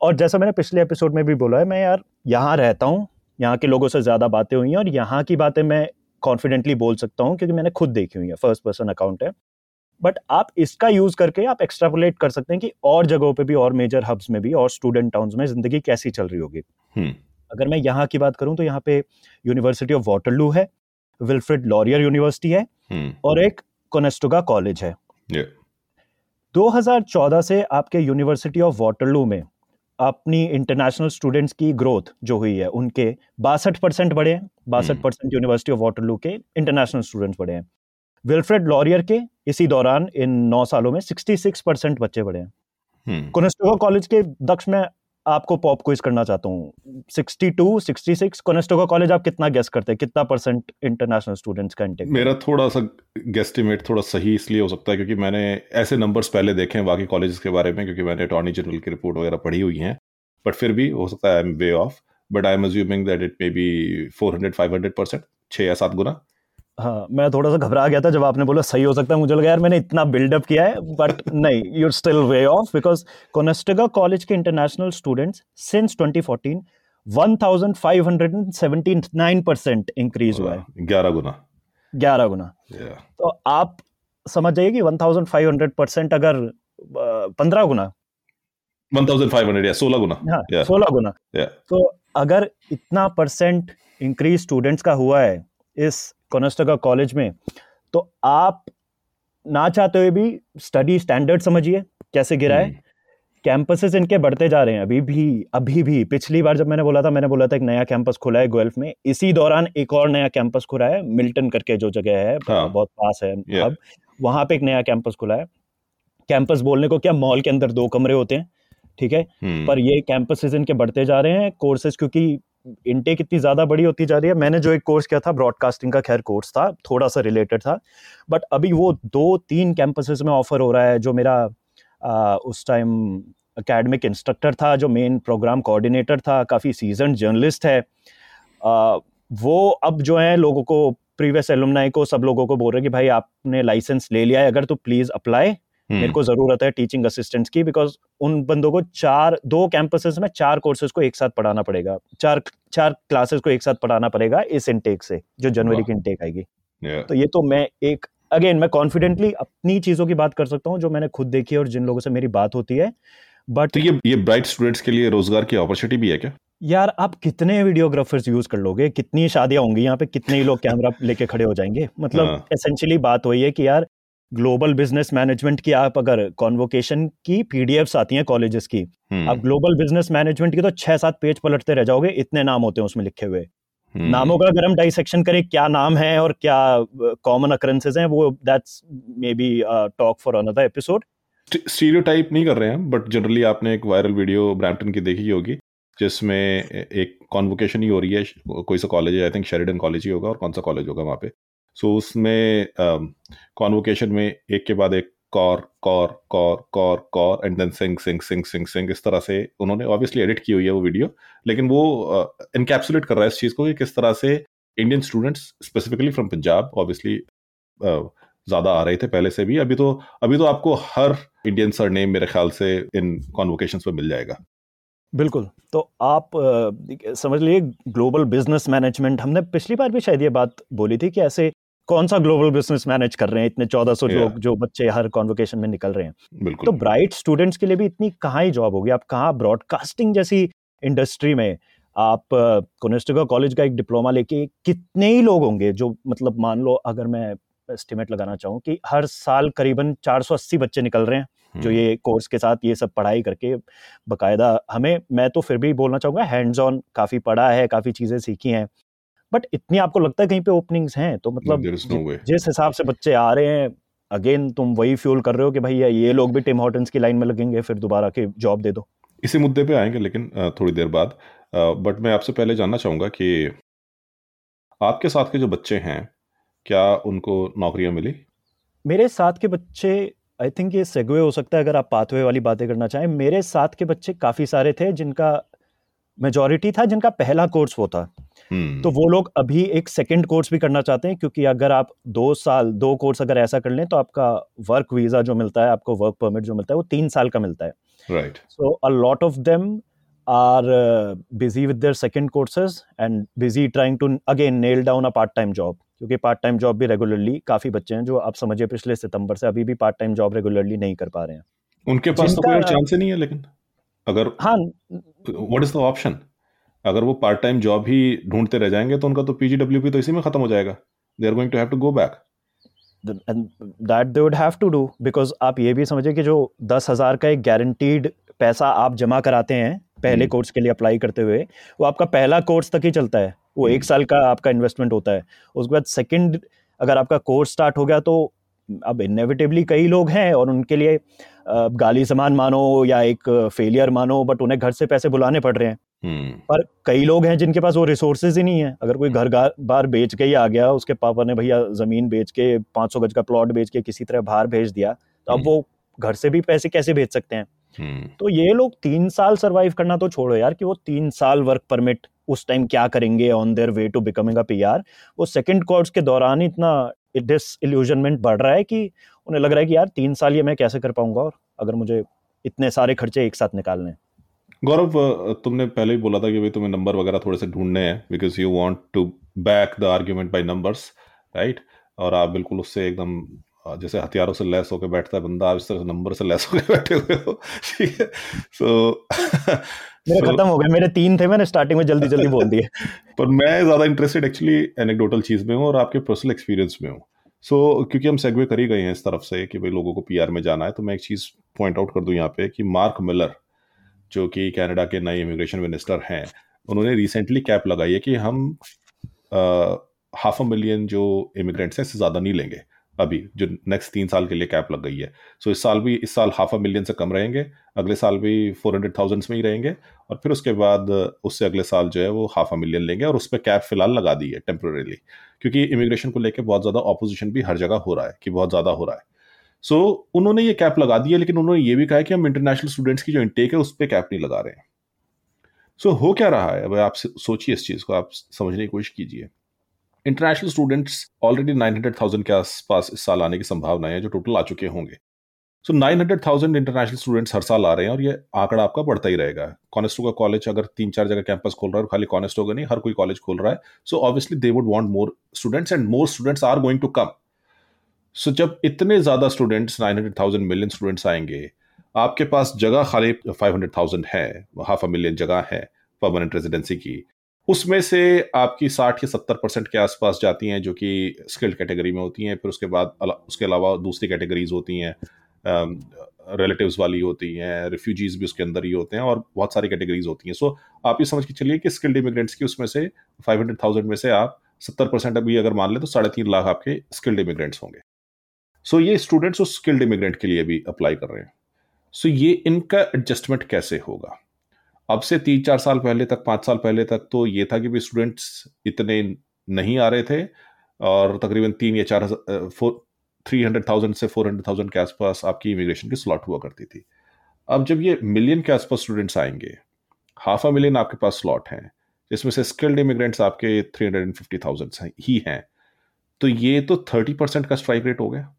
B: और जैसा मैंने पिछले एपिसोड में भी बोला है मैं यार यहाँ रहता हूँ यहाँ के लोगों से ज़्यादा बातें हुई हैं और यहाँ की बातें मैं कॉन्फिडेंटली बोल सकता हूँ क्योंकि मैंने खुद देखी हुई है फ़र्स्ट पर्सन अकाउंट है। बट आप इसका यूज़ करके आप एक्स्ट्रापोलेट कर सकते हैं कि और जगहों पे भी और मेजर हब्स में भी और स्टूडेंट टाउन्स में ज़िंदगी कैसी चल रही होगी। hmm. अगर मैं यहाँ की बात करूँ तो यहाँ पे यूनिवर्सिटी ऑफ़ वाटरलू है विल्फ्रेड लॉरियर यूनिवर्सिटी है hmm. और एक कोनेस्टोगा कॉलेज है yeah. 2014 से आपके यूनिवर्सिटी ऑफ़ वाटरलू में अपनी इंटरनेशनल स्टूडेंट्स की ग्रोथ जो हुई है उनके बासठ परसेंट बढ़े हैं बासठ परसेंट यूनिवर्सिटी ऑफ़ वाटरलू के इंटरनेशनल स्टूडेंट्स बढ़े हैं विल्फ्रेड लॉरियर के इसी दौरान इन नौ सालों में 66 परसेंट बच्चे बढ़े हैं कोनेस्टोगा हम्म। कॉलेज के दक्ष में आपको पॉप क्विज करना चाहता हूँ। 62 66 कोनेस्टोगा कॉलेज आप कितना गेस करते हैं? कितना परसेंट इंटरनेशनल स्टूडेंट्स का इंटेक
A: मेरा थोड़ा सा गेस्टिमेट थोड़ा सही इसलिए हो सकता है क्योंकि मैंने ऐसे नंबर्स पहले देखे हैं बाकी कॉलेज के बारे में क्योंकि मैंने अटॉर्नी जनरल की रिपोर्ट वगैरह पढ़ी हुई है। बट फिर भी हो सकता है I am way off but I am assuming that it may be four hundred five hundred percent छः या सात गुना।
B: हाँ मैं थोड़ा सा घबरा गया था जब आपने बोला सही हो सकता है। मुझे लगा यार मैंने इतना बिल्डअप किया है बट नहीं you still way off because Conestoga college के international students since 2014 1579 percent increase हुआ है।
A: ग्यारह गुना।
B: ग्यारह गुना। तो आप समझ जाइए कि 1500 परसेंट अगर पंद्रह गुना।
A: 1500 या सोलह गुना।
B: हाँ सोलह गुना। तो अगर इतना परसेंट इंक्रीज स्टूडेंट्स का हुआ है इस कोनेस्टगा कॉलेज में तो आप ना चाहते हुए भी स्टडी स्टैंडर्ड समझिए कैसे गिरा है। कैंपसेस हम्म। इनके बढ़ते जा रहे हैं अभी भी अभी भी। पिछली बार जब मैंने बोला था मैंने बोला था एक नया कैंपस खुला है गोल्फ में इसी दौरान एक और नया कैंपस खुला है मिल्टन करके जो जगह है हाँ, बहुत पास है अब वहाँ पे एक नया कैंपस खुला है। कैंपस बोलने को क्या मॉल के अंदर दो कमरे होते हैं ठीक है? हम्म। पर ये कैंपसेस इनके बढ़ते जा रहे हैं कोर्सेज क्योंकि इनटेक इतनी ज़्यादा बड़ी होती जा रही है। मैंने जो एक कोर्स किया था ब्रॉडकास्टिंग का खैर कोर्स था थोड़ा सा रिलेटेड था बट अभी वो दो तीन कैंपसेस में ऑफ़र हो रहा है जो मेरा आ, उस टाइम अकेडमिक इंस्ट्रक्टर था जो मेन प्रोग्राम कोऑर्डिनेटर था काफ़ी सीज़न जर्नलिस्ट है। आ, वो अब जो है लोगों को प्रीवियस एलुमनाई को सब लोगों को बोल रहे कि भाई आपने लाइसेंस ले लिया है अगर तो प्लीज़ अप्लाई मेरे हम्म। को ज़रूरत है टीचिंग असिस्टेंट्स की बिकॉज़ उन बंदों को चार दो कैंपसेस में चार कोर्सेज को एक साथ पढ़ाना पड़ेगा। चार चार क्लासेस को एक साथ पढ़ाना पड़ेगा इस इनटेक से जो जनवरी की इनटेक आएगी। तो ये तो मैं एक अगेन मैं कॉन्फिडेंटली अपनी चीज़ों की बात कर सकता हूँ जो मैंने खुद देखी है और जिन लोगों से मेरी बात होती है।
A: बट तो ये ये ब्राइट स्टूडेंट्स के लिए रोज़गार की अपॉर्चुनिटी भी है क्या?
B: यार आप कितने वीडियोग्राफर्स यूज़ कर लोगे? कितनी शादियाँ होंगी यहाँ पे? कितने ही लोग कैमरा लेके खड़े हो जाएँगे? मतलब एसेंशियली हाँ। बात वही है कि यार ग्लोबल बिज़नेस मैनेजमेंट की आप अगर कॉन्वोकेशन की पीडीएफ्स आती हैं कॉलेजेस की हम्म। आप ग्लोबल बिज़नेस मैनेजमेंट की तो छह सात पेज पलटते रह जाओगे इतने नाम होते हैं उसमें लिखे हुए हम्म। नामों का अगर हम डाइसेक्शन करें क्या नाम है और क्या कॉमन अकरेंसेस हैं वो that's may be talk for another episode
A: stereotype नहीं कर रहे हैं बट जनरली आपने एक वायरल वीडियो ब्रैम्पटन की देखी होगी जिसमें एक कॉन्वोकेशन ही हो रही है कोई सा कॉलेज है आई थिंक शेरिडन कॉलेज ही होगा और कौन सा कॉलेज होगा वहाँ पे सो उसमें कॉन्वोकेशन में एक के बाद एक कॉर कॉर कॉर कॉर कॉर एंड देन सिंग सिंग सिंग सिंग सिंग इस तरह से उन्होंने ऑब्वियसली एडिट की हुई है वो वीडियो लेकिन वो इनकेप्सुलेट कर रहा है इस चीज़ को कि किस तरह से Indian students specifically from Punjab obviously ज़्यादा आ रहे थे पहले से भी। अभी तो अभी तो आपको हर इंडियन सर नेम मेरे ख्याल से इन कॉन्वोकेशन में मिल जाएगा।
B: बिल्कुल। तो आप समझ लीजिए ग्लोबल बिज़नेस मैनेजमेंट हमने पिछली बार भी शायद ये बात बोली थी कि ऐसे कौन सा ग्लोबल बिज़नेस मैनेज कर रहे हैं? इतने चौदह सौ लोग जो बच्चे हर कॉन्वोकेशन में निकल रहे हैं। तो ब्राइट स्टूडेंट्स के लिए भी इतनी कहाँ ही जॉब होगी? आप कहाँ ब्रॉडकास्टिंग जैसी इंडस्ट्री में आप कोनेस्टिगा कॉलेज का एक डिप्लोमा लेके कितने ही लोग होंगे जो मतलब मान लो अगर मैं एस्टिमेट लगाना चाहूँ कि हर साल करीबन 480 बच्चे निकल रहे हैं जो हम्म। ये कोर्स के साथ ये सब पढ़ाई करके बकायदा हमें मैं तो फिर भी बोलना चाहूँगा हैंड्स ऑन काफ़ी पढ़ा है काफ़ी चीज़ें सीखी हैं। बट इतनी आपको लगता है कहीं पे ओपनिंग्स हैं? तो मतलब no जिस हिसाब से बच्चे आ रहे हैं अगेन तुम वही फ्यूल कर रहे हो कि भाई ये लोग भी टिम हॉटन्स की लाइन में लगेंगे फिर दोबारा के जॉब दे दो।
A: इसी मुद्दे पे आएँगे लेकिन थोड़ी देर बाद। बट मैं आपसे पहले जानना चाहूँगा कि आपके साथ के जो बच्चे हैं क्या उनको नौकरियाँ मिली?
B: मेरे साथ के बच्चे आई थिंक ये सेगवे हो सकता है अगर आप पाथवे वाली बातें करना चाहें। मेरे साथ के बच्चे काफ़ी सारे थे जिनका मेजोरिटी था जिनका पहला कोर्स वो था। hmm. तो वो लोग अभी एक सेकंड कोर्स भी करना चाहते हैं क्योंकि अगर आप दो साल दो कोर्स अगर ऐसा कर लें तो आपका वर्क वीज़ा जो मिलता है आपको वर्क परमिट जो मिलता है वो तीन साल का मिलता है।
A: Right
B: so a lot of them are busy with their second courses and busy trying to again nail down a part time job क्योंकि पार्ट टाइम जॉब भी रेगुलरली काफ़ी बच्चे हैं जो आप समझिए पिछले सितंबर से अभी भी पार्ट टाइम जॉब रेगुलरली नहीं कर पा रहे हैं।
A: उनके पास तो कोई चांस ही नहीं है लेकिन। अगर
B: हाँ।
A: व्हाट इज़ द ऑप्शन अगर वो पार्ट टाइम जॉब ही ढूंढते रह जाएँगे तो उनका तो पीजीडब्ल्यूपी तो इसी में खत्म हो जाएगा। They are going to have to go back
B: that they would have to do because आप ये भी समझिए कि जो दस हज़ार का एक गारंटीड पैसा आप जमा कराते हैं पहले कोर्स hmm. के लिए अप्लाई करते हुए वो आपका पहला कोर्स तक ही चलता है। वो एक hmm. साल का आपका इन्वेस्टमेंट होता है। उसके बाद सेकंड अगर आपका कोर्स स्टार्ट हो गया तो अब इनएविटेबली कई लोग हैं और उनके लिए गाली समान मानो या एक फेलियर मानो बट उन्हें घर से पैसे बुलाने पड़ रहे हैं।
A: hmm.
B: पर कई लोग हैं जिनके पास वो रिसोर्सेज ही नहीं है। अगर कोई घर बार बेच के ही आ गया उसके पापा ने भैया ज़मीन बेच के 500 गज का प्लॉट बेच के किसी तरह बाहर भेज दिया तो अब वो घर से भी पैसे कैसे भेज सकते हैं? तो ये लोग तीन साल सरवाइव करना तो छोड़ो यार कि वो तीन साल वर्क परमिट उस टाइम क्या करेंगे on their way to becoming a PR वो सेकंड कोर्स के दौरान इतना डिस बढ़ रहा है कि उन्हें लग रहा है कि यार तीन साल ये मैं कैसे कर पाऊँगा और अगर मुझे इतने सारे खर्चे एक साथ निकालने
A: गौरव तुमने पहले ही बोला था कि भाई तुम्हें नंबर वगैरह थोड़े से ढूँढने हैं because you want to back the argument by numbers right और आप बिल्कुल उससे एकदम जैसे हथियारों से लैस होकर बैठता है बंदा, आप इस तरह से नंबर से लैस होकर बैठे हुए हो। ठीक है? सो
B: मेरे खत्म हो गए मेरे तीन थे मैंने स्टार्टिंग में जल्दी जल्दी बोल दिए।
A: पर मैं ज़्यादा इंटरेस्टेड एक्चुअली एनेक्डोटल चीज़ में हूँ और आपके पर्सनल एक्सपीरियंस में हूँ। सो so, क्योंकि हम सेगवे कर ही गए हैं इस तरफ़ से कि भाई लोगों को पीआर में जाना है तो मैं एक चीज़ पॉइंट आउट कर दूँ यहाँ पे कि मार्क मिलर जो कि कनाडा के नए इमिग्रेशन मिनिस्टर हैं उन्होंने रिसेंटली कैप लगाई है कि हम हाफ़ अ मिलियन जो इमिग्रेंट्स हैं इससे ज़्यादा नहीं लेंगे। अभी जो नेक्स्ट तीन साल के लिए कैप लग गई है। सो so, इस साल भी इस साल हाफ़ अ मिलियन से कम रहेंगे अगले साल भी फोर हंड्रेड थाउज़ेंड में ही रहेंगे और फिर उसके बाद उससे अगले साल जो है वो हाफ़ अ मिलियन लेंगे और उस पर कैप फ़िलहाल लगा दी है टेम्प्रेली क्योंकि इमिग्रेशन को लेकर बहुत ज़्यादा ऑपोजिशन भी हर जगह हो रहा है कि बहुत ज़्यादा हो रहा है। सो so, उन्होंने ये कैप लगा दी है लेकिन उन्होंने ये भी कहा कि हम इंटरनेशनल स्टूडेंट्स की जो इंटेक है उस पर कैप नहीं लगा रहे हैं। सो so, हो क्या रहा है? अब आप सोचिए इस चीज़ को आप समझने की कोशिश कीजिए। इंटरनेशनल स्टूडेंट्स ऑलरेडी 900,000 के आसपास इस साल आने की संभावना है जो टोटल आ चुके होंगे। So nine hundred thousand international students हर साल आ रहे हैं और ये आंकड़ा आपका बढ़ता ही रहेगा। कॉनेस्टो का कॉलेज अगर तीन चार जगह कैंपस खोल रहा है खाली कॉनेस्टो का नहीं हर कोई कॉलेज खोल रहा है। So obviously they would want more students and more students are going to come so जब इतने ज़्यादा स्टूडेंट्स 900,000 मिलियन स्टूडेंट्स आएँगे आपके पास जगह खाली 500,000 है हाफ़ अ मिलियन जगह है परमानेंट रेजिडेंसी की। उसमें से आपकी साठ या सत्तर परसेंट के आसपास जाती हैं जो कि स्किल्ड कैटेगरी में होती हैं फिर उसके बाद उसके अलावा दूसरी कैटेगरीज होती हैं रिलेटिव्स वाली होती हैं रिफ्यूजीज भी उसके अंदर ही होते हैं और बहुत सारी कैटेगरीज होती हैं। सो आप ये समझ के चलिए कि स्किल्ड इमिग्रेंट्स की उसमें से फाइव हंड्रेड थाउज़ेंड में से आप सत्तर परसेंट अभी अगर मान लें तो साढ़े तीन लाख आपके स्किल्ड इमिग्रेंट्स होंगे। सो so, ये स्टूडेंट्स उस स्किल्ड इमिग्रेंट के लिए भी अप्लाई कर रहे हैं। सो so, ये इनका एडजस्टमेंट कैसे होगा? अब से तीन चार साल पहले तक, पाँच साल पहले तक तो ये था कि भी स्टूडेंट्स इतने नहीं आ रहे थे और तकरीबन तीन या चार फोर थ्री हंड्रेड थाउज़ेंड से फोर हंड्रेड थाउज़ेंड के आसपास आपकी इमिग्रेशन की स्लॉट हुआ करती थी। अब जब ये मिलियन के आसपास स्टूडेंट्स आएँगे हाफ़ अ मिलियन आपके पास स्लॉट हैं, जिसमें से स्किल्ड इमिग्रेंट्स आपके three hundred and fifty thousand ही, हैं तो ये तो थर्टी परसेंट का स्ट्राइक रेट हो गया।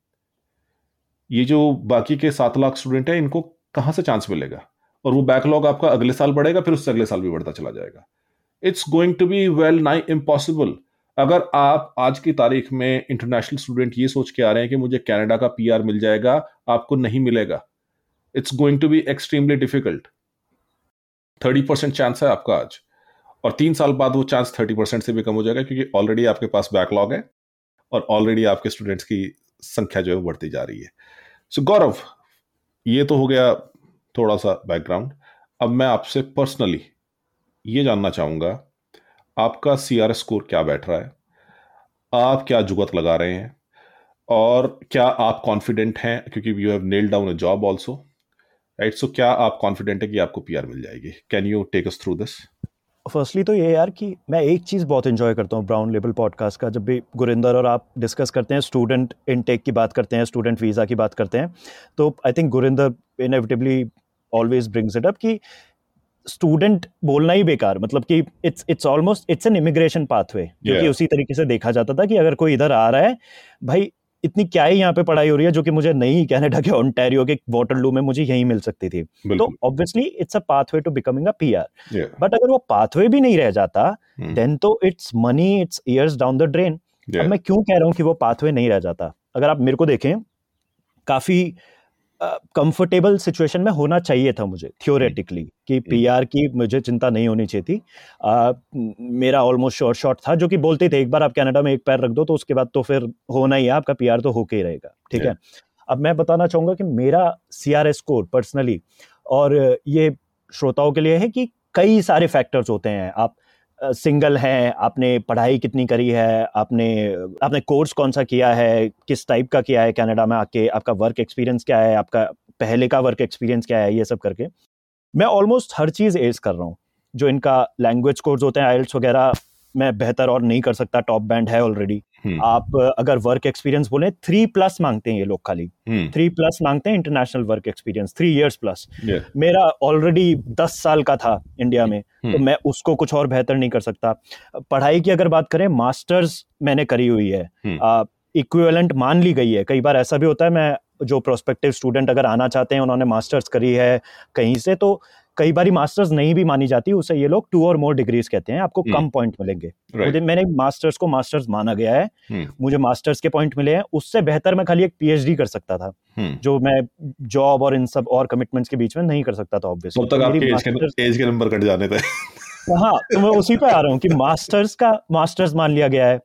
A: ये जो बाकी के सात लाख स्टूडेंट हैं, इनको कहाँ से चांस मिलेगा? और वो बैकलॉग आपका अगले साल बढ़ेगा फिर उससे अगले साल भी बढ़ता चला जाएगा। It's going to be well nigh impossible अगर आप आज की तारीख में इंटरनेशनल स्टूडेंट ये सोच के आ रहे हैं कि मुझे कनाडा का पीआर मिल जाएगा आपको नहीं मिलेगा। It's going to be extremely difficult thirty percent chance है आपका आज। और तीन साल बाद वो चांस थर्टी परसेंट से भी कम हो जाएगा क्योंकि ऑलरेडी आपके पास बैकलॉग है और ऑलरेडी आपके स्टूडेंट्स की संख्या जो है वो बढ़ती जा रही है। सो so, गौरव ये तो हो गया थोड़ा सा बैकग्राउंड अब मैं आपसे पर्सनली ये जानना चाहूँगा, आपका सी आर स्कोर क्या बैठ रहा है? आप क्या जुगत लगा रहे हैं? और क्या आप कॉन्फिडेंट हैं? क्योंकि you have nailed down a job also right so क्या आप कॉन्फिडेंट है कि आपको पीआर मिल जाएगी? Can you take us through this
B: firstly तो ये यार कि मैं एक चीज़ बहुत इन्जॉय करता हूँ ब्राउन लेबल पॉडकास्ट का। जब भी गुरिंदर और आप डिस्कस करते हैं स्टूडेंट इनटेक की बात करते हैं स्टूडेंट वीज़ा की बात करते हैं तो I think Gurinder inevitably always brings it up कि स्टूडेंट बोलना ही बेकार मतलब कि it's it's almost it's an immigration pathway जो कि उसी तरीके से देखा जाता था कि अगर कोई इधर आ रहा है भाई इतनी क्या ही यहाँ पे पढ़ाई हो रही है जो कि मुझे नहीं कनाडा के ऑन्टेरियो के वाटरलू में मुझे यही मिल सकती थी। तो obviously it's a pathway to becoming a PR but अगर वो पाथवे भी नहीं रह जाता देन hmm. तो it's money it's years down the drain अब मैं क्यों कह रहा हूँ कि वो पाथवे नहीं रह जाता? अगर आप मेरे को देखें काफ़ी कंफर्टेबल uh, सिचुएशन में होना चाहिए था मुझे थियोरेटिकली hmm. कि पीआर hmm. की मुझे चिंता नहीं होनी चाहिए थी। uh, मेरा ऑलमोस्ट शॉर्ट शॉर्ट था जो कि बोलते थे एक बार आप कनाडा में एक पैर रख दो तो उसके बाद तो फिर होना ही है आपका पीआर तो होके ही रहेगा। ठीक है? अब मैं बताना चाहूँगा कि मेरा C R S code personally और ये श्रोताओं के लिए है कि कई सारे फैक्टर्स होते हैं। आप सिंगल हैं, आपने पढ़ाई कितनी करी है, आपने आपने कोर्स कौन सा किया है, किस टाइप का किया है कनाडा में आके, आपका वर्क एक्सपीरियंस क्या है, आपका पहले का वर्क एक्सपीरियंस क्या है, ये सब करके। मैं ऑलमोस्ट हर चीज़ एज कर रहा हूँ, जो इनका लैंग्वेज कोर्स होते हैं आइल्स वगैरह मैं बेहतर और नहीं कर सकता टॉप बैंड है ऑलरेडी हम्म। आप अगर वर्क एक्सपीरियंस बोले थ्री प्लस मांगते हैं ये लोग खाली। थ्री हम्म। प्लस मांगते हैं international work experience three years plus मेरा ऑलरेडी दस साल का था इंडिया में तो हम्म। मैं उसको कुछ और बेहतर नहीं कर सकता। पढ़ाई की अगर बात करें मास्टर्स मैंने करी हुई है। इक्विवेलेंट मान ली गई है। कई बार ऐसा भी होता है मैं जो प्रोस्पेक्टिव स्टूडेंट अगर आना चाहते हैं उन्होंने मास्टर्स करी है कहीं से तो कई बार मास्टर्स नहीं भी मानी जाती उसे ये लोग टू और मोर डिग्रीज कहते हैं आपको कम पॉइंट हम्म। मिलेंगे मुझे मैंने मास्टर्स को मास्टर्स माना गया है हम्म। मुझे मास्टर्स के पॉइंट मिले हैं उससे बेहतर मैं खाली एक पीएचडी कर सकता था हम्म। जो मैं जॉब और इन सब और कमिटमेंट्स के बीच में नहीं कर सकता था
A: ऑब्वियसली एज के नंबर कट जाने थे
B: हाँ तो मैं उसी पे आ रहा हूँ कि मास्टर्स का मास्टर्स मान लिया गया है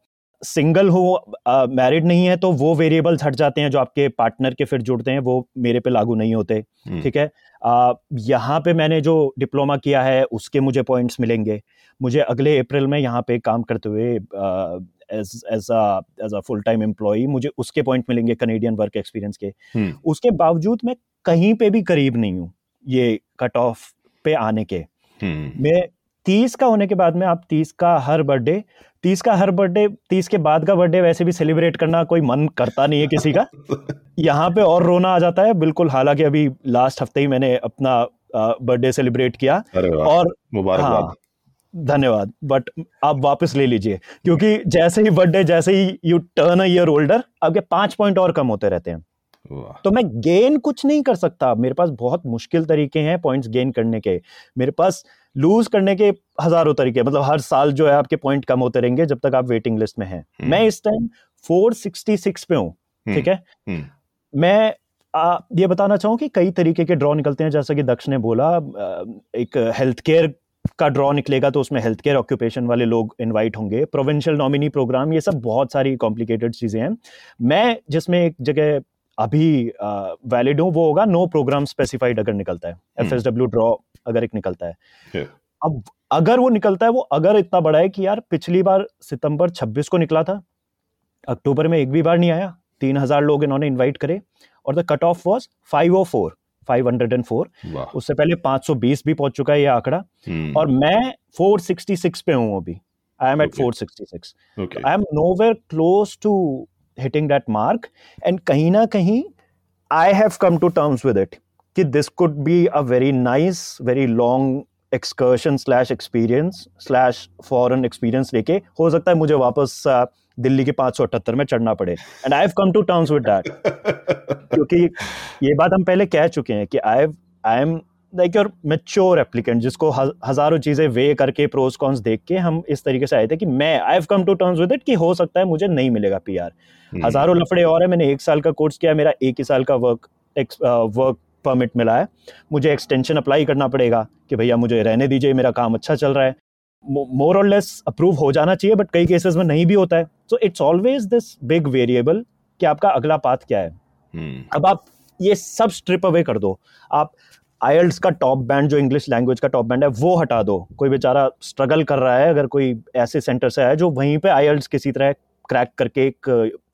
B: सिंगल हो मैरिड नहीं है तो वो वेरिएबल्स हट जाते हैं जो आपके पार्टनर के फिर जुड़ते हैं वो मेरे पे लागू नहीं होते ठीक है? यहाँ पे मैंने जो डिप्लोमा किया है उसके मुझे पॉइंट्स मिलेंगे। मुझे अगले अप्रैल में यहाँ पे काम करते हुए age age a full time employee मुझे उसके पॉइंट मिलेंगे कनेडियन वर्क एक्सपीरियंस के। हम्म। उसके बावजूद मैं कहीं पे भी करीब नहीं हूँ ये कट ऑफ़ पे आने के। हम्म। मैं तीस का होने के बाद में आप तीस का हर बर्थडे तीस का हर बर्थडे तीस के बाद का बर्थडे वैसे भी सेलिब्रेट करना कोई मन करता नहीं है किसी का। यहाँ पे और रोना आ जाता है बिल्कुल हालाँकि अभी लास्ट हफ़्ते ही मैंने अपना बर्थडे सेलिब्रेट किया। और हाँ धन्यवाद बट आप वापस ले लीजिए क्योंकि जैसे ही बर्थडे जैसे ही you turn a year older आपके पाँच पॉइंट और कम होते रहते हैं। तो मैं गेन कुछ नहीं कर सकता। मेरे पास बहुत मुश्किल तरीके हैं पॉइंट्स गेन करने के। मेरे पास लूज करने के हज़ारों तरीके मतलब हर साल जो है आपके पॉइंट कम होते रहेंगे जब तक आप वेटिंग लिस्ट में हैं हम्म। मैं इस टाइम 466 पे हूँ हम्म। ठीक है हम्म। मैं आ, ये बताना चाहूँ कि कई तरीके के ड्रॉ निकलते हैं जैसा कि दक्ष ने बोला एक हेल्थ केयर का ड्रॉ निकलेगा तो उसमें हेल्थ केयर ऑक्यूपेशन वाले लोग इनवाइट होंगे प्रोविंशियल नॉमिनी प्रोग्राम ये सब बहुत सारी कॉम्प्लिकेटेड चीज़ें हैं मैं जिसमें एक जगह अभी वैलिड हूँ वो होगा नो प्रोग्राम स्पेसिफाइड अगर निकलता है एफ़ एस डब्ल्यू ड्रॉ अगर एक निकलता है। अब अगर वो निकलता है वो अगर इतना बड़ा है कि यार पिछली बार सितंबर 26 को निकला था अक्टूबर में एक भी बार नहीं आया तीन हज़ार लोग इन्होंने इनवाइट करे और the cut off was five O four five hundred and four उससे पहले पाँच सौ बीस भी पहुँच चुका है ये आंकड़ा। hmm. और मैं फोर सिक्सटी सिक्स पे हूँ अभी। I am at four sixty six I am nowhere close to hitting that mark and कहीं ना कहीं I have come to terms with it कि this could be a very nice very long excursion slash experience slash foreign experience लेके हो सकता है मुझे वापस दिल्ली के पाँच सौ अठहत्तर में चढ़ना पड़े। And I have come to terms with that क्योंकि ये बात हम पहले कह चुके हैं कि I I am like your mature applicant जिसको हज़ारों चीज़ें वे करके प्रोज कॉन्स देख के हम इस तरीके से आए थे कि मैं I have come to terms with it कि हो सकता है मुझे नहीं मिलेगा पीआर हम्म। हज़ारों लफड़े और है मैंने एक साल का कोर्स किया मेरा एक ही साल का वर्क वर्क परमिट मिला है। मुझे एक्सटेंशन अप्लाई करना पड़ेगा कि भैया मुझे रहने दीजिए मेरा काम अच्छा चल रहा है। मोर और लेस अप्रूव हो जाना चाहिए बट कई केसेस में नहीं भी होता है। So it's always this big variable कि आपका अगला पाथ क्या है। Hmm. अब आप ये सब स्ट्रिप अवे कर दो। आप आयल्स का टॉप बैंड जो इंग्लिश लैंग्वेज का टॉप बैंड है वो हटा दो। कोई बेचारा स्ट्रगल कर रहा है अगर कोई ऐसे सेंटर से है जो वहीं पे आयल्स किसी तरह क्रैक करके एक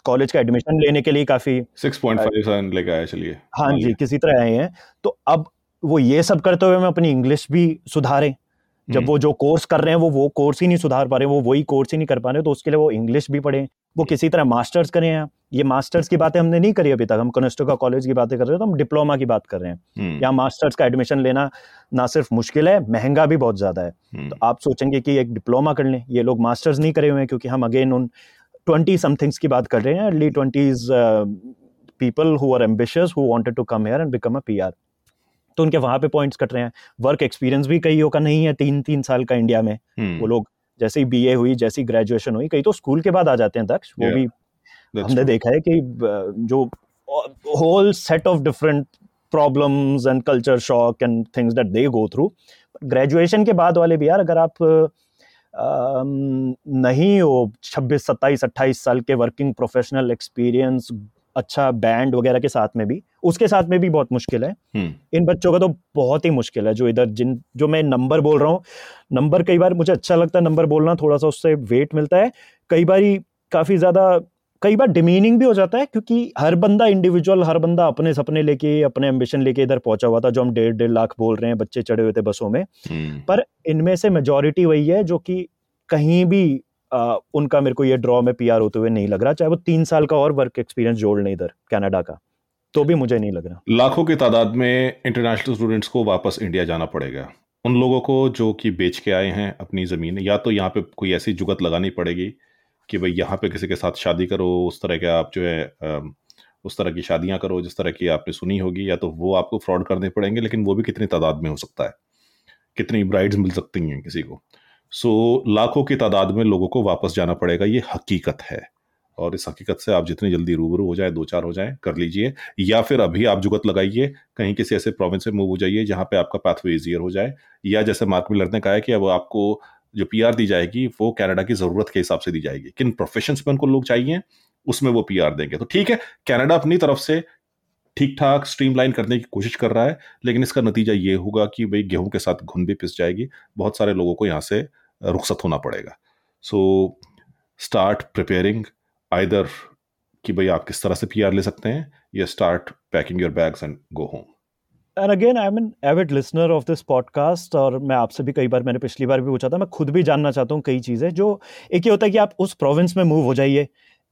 B: कॉलेज का एडमिशन लेने के लिए काफ़ी
A: 6.5 लेके आए चलिए।
B: हाँ जी किसी तरह आए हैं। तो अब वो ये सब करते हुए मैं अपनी इंग्लिश भी सुधारें। जब हम्म। वो जो कोर्स कर रहे हैं वो वो कोर्स ही नहीं सुधार पा रहे वो वही कोर्स ही नहीं कर पा रहे तो उसके लिए वो इंग्लिश भी पढ़ें। वो किसी तरह मास्टर्स करें हैं ये मास्टर्स की बातें हमने नहीं करी अभी तक। हम कनेस्टोका कॉलेज की बातें कर रहे हैं तो हम डिप्लोमा की बात कर रहे हैं। हम्म। या मास्टर्स का एडमिशन लेना ना सिर्फ़ मुश्किल है महँगा भी बहुत ज़्यादा है। हम्म। तो आप सोचेंगे कि एक डिप्लोमा कर लें। ये लोग मास्टर्स नहीं करे हुए हैं क्योंकि हम अगेन उन ट्वेंटी समथिंग्स की बात कर रहे हैं early twenties people who are ambitious who wanted to come here and become a PR तो उनके वहाँ पे पॉइंट्स कट रहे हैं। वर्क एक्सपीरियंस भी कईयों का नहीं है तीन तीन साल का इंडिया में। हम्म। वो लोग जैसे ही बीए हुई जैसी ग्रेजुएशन हुई कई तो स्कूल के बाद आ जाते हैं दक्ष। वो भी हमने देखा है कि जो whole set of different problems and culture shock and things that they go through graduation के बाद वाले भी यार अगर आप नहीं हो छब्बीस सत्ताईस अट्ठाईस साल के वर्किंग प्रोफेशनल एक्सपीरियंस अच्छा बैंड वगैरह के साथ में भी। उसके साथ में भी बहुत मुश्किल है। हम्म। इन बच्चों का तो बहुत ही मुश्किल है जो इधर जिन जो मैं नंबर बोल रहा हूँ। नंबर कई बार मुझे अच्छा लगता है नंबर बोलना थोड़ा सा उससे वेट मिलता है। कई बार काफ़ी ज़्यादा कई बार डिमीनिंग भी हो जाता है क्योंकि हर बंदा इंडिविजुअल हर बंदा अपने सपने लेके अपने एम्बिशन लेके इधर पहुँचा हुआ था जो हम डेढ़ डेढ़ लाख बोल रहे हैं बच्चे चढ़े हुए थे बसों में। हम्म। पर इनमें से मेजोरिटी वही है जो कि कहीं भी आ, उनका मेरे को ये ड्रॉ में पीआर होते हुए नहीं लग रहा चाहे वो तीन साल का और वर्क एक्सपीरियंस जोड़ लें इधर कनाडा का तो भी मुझे नहीं लग रहा।
A: लाखों की तादाद में इंटरनेशनल स्टूडेंट्स को वापस इंडिया जाना पड़ेगा। उन लोगों को जो कि बेच के आए हैं अपनी ज़मीन या तो यहाँ पे कोई ऐसी जुगत लगानी पड़ेगी कि भाई यहाँ पे किसी के साथ शादी करो, उस तरह के आप जो है उस तरह की शादियाँ करो, जिस तरह की आपने सुनी होगी, या तो वो आपको फ्रॉड करने पड़ेंगे, लेकिन वो भी कितनी तादाद में हो सकता है। कितनी ब्राइड्स मिल सकती हैं किसी को। सो लाखों की तादाद में लोगों को वापस जाना पड़ेगा, ये हकीकत है। और इस हकीकत से आप जितनी जल्दी रूबरू हो जाए दो चार हो जाए, कर लीजिए। या फिर अभी आप जुगत लगाइए, कहीं किसी ऐसे प्रोविंस में मूव हो जाइए, जहाँ पे आपका पाथवे ईजियर हो जाए। या जैसे मार्क मिलर ने कहा है कि अब आपको जो पीआर दी जाएगी, वो कनाडा की ज़रूरत के हिसाब से दी जाएगी। किन प्रोफेशन में उनको लोग चाहिए, उसमें वो पीआर देंगे। तो ठीक है कनाडा अपनी तरफ़ से ठीक ठाक स्ट्रीमलाइन करने की कोशिश कर रहा है, लेकिन इसका नतीजा ये होगा कि भाई गेहूँ के साथ घुन भी पिस जाएगी। बहुत सारे लोगों को यहाँ से रुखसत होना पड़ेगा। सो स्टार्ट प्रिपेयरिंग आइदर कि भाई आप किस तरह से पीआर ले सकते हैं, या start packing your bags and go home
B: and again I am an avid listener of this podcast और मैं आपसे भी कई बार मैंने पिछली बार भी पूछा था मैं खुद भी जानना चाहता हूँ कई चीज़ें जो एक ये होता है कि आप उस प्रोविंस में मूव हो जाइए।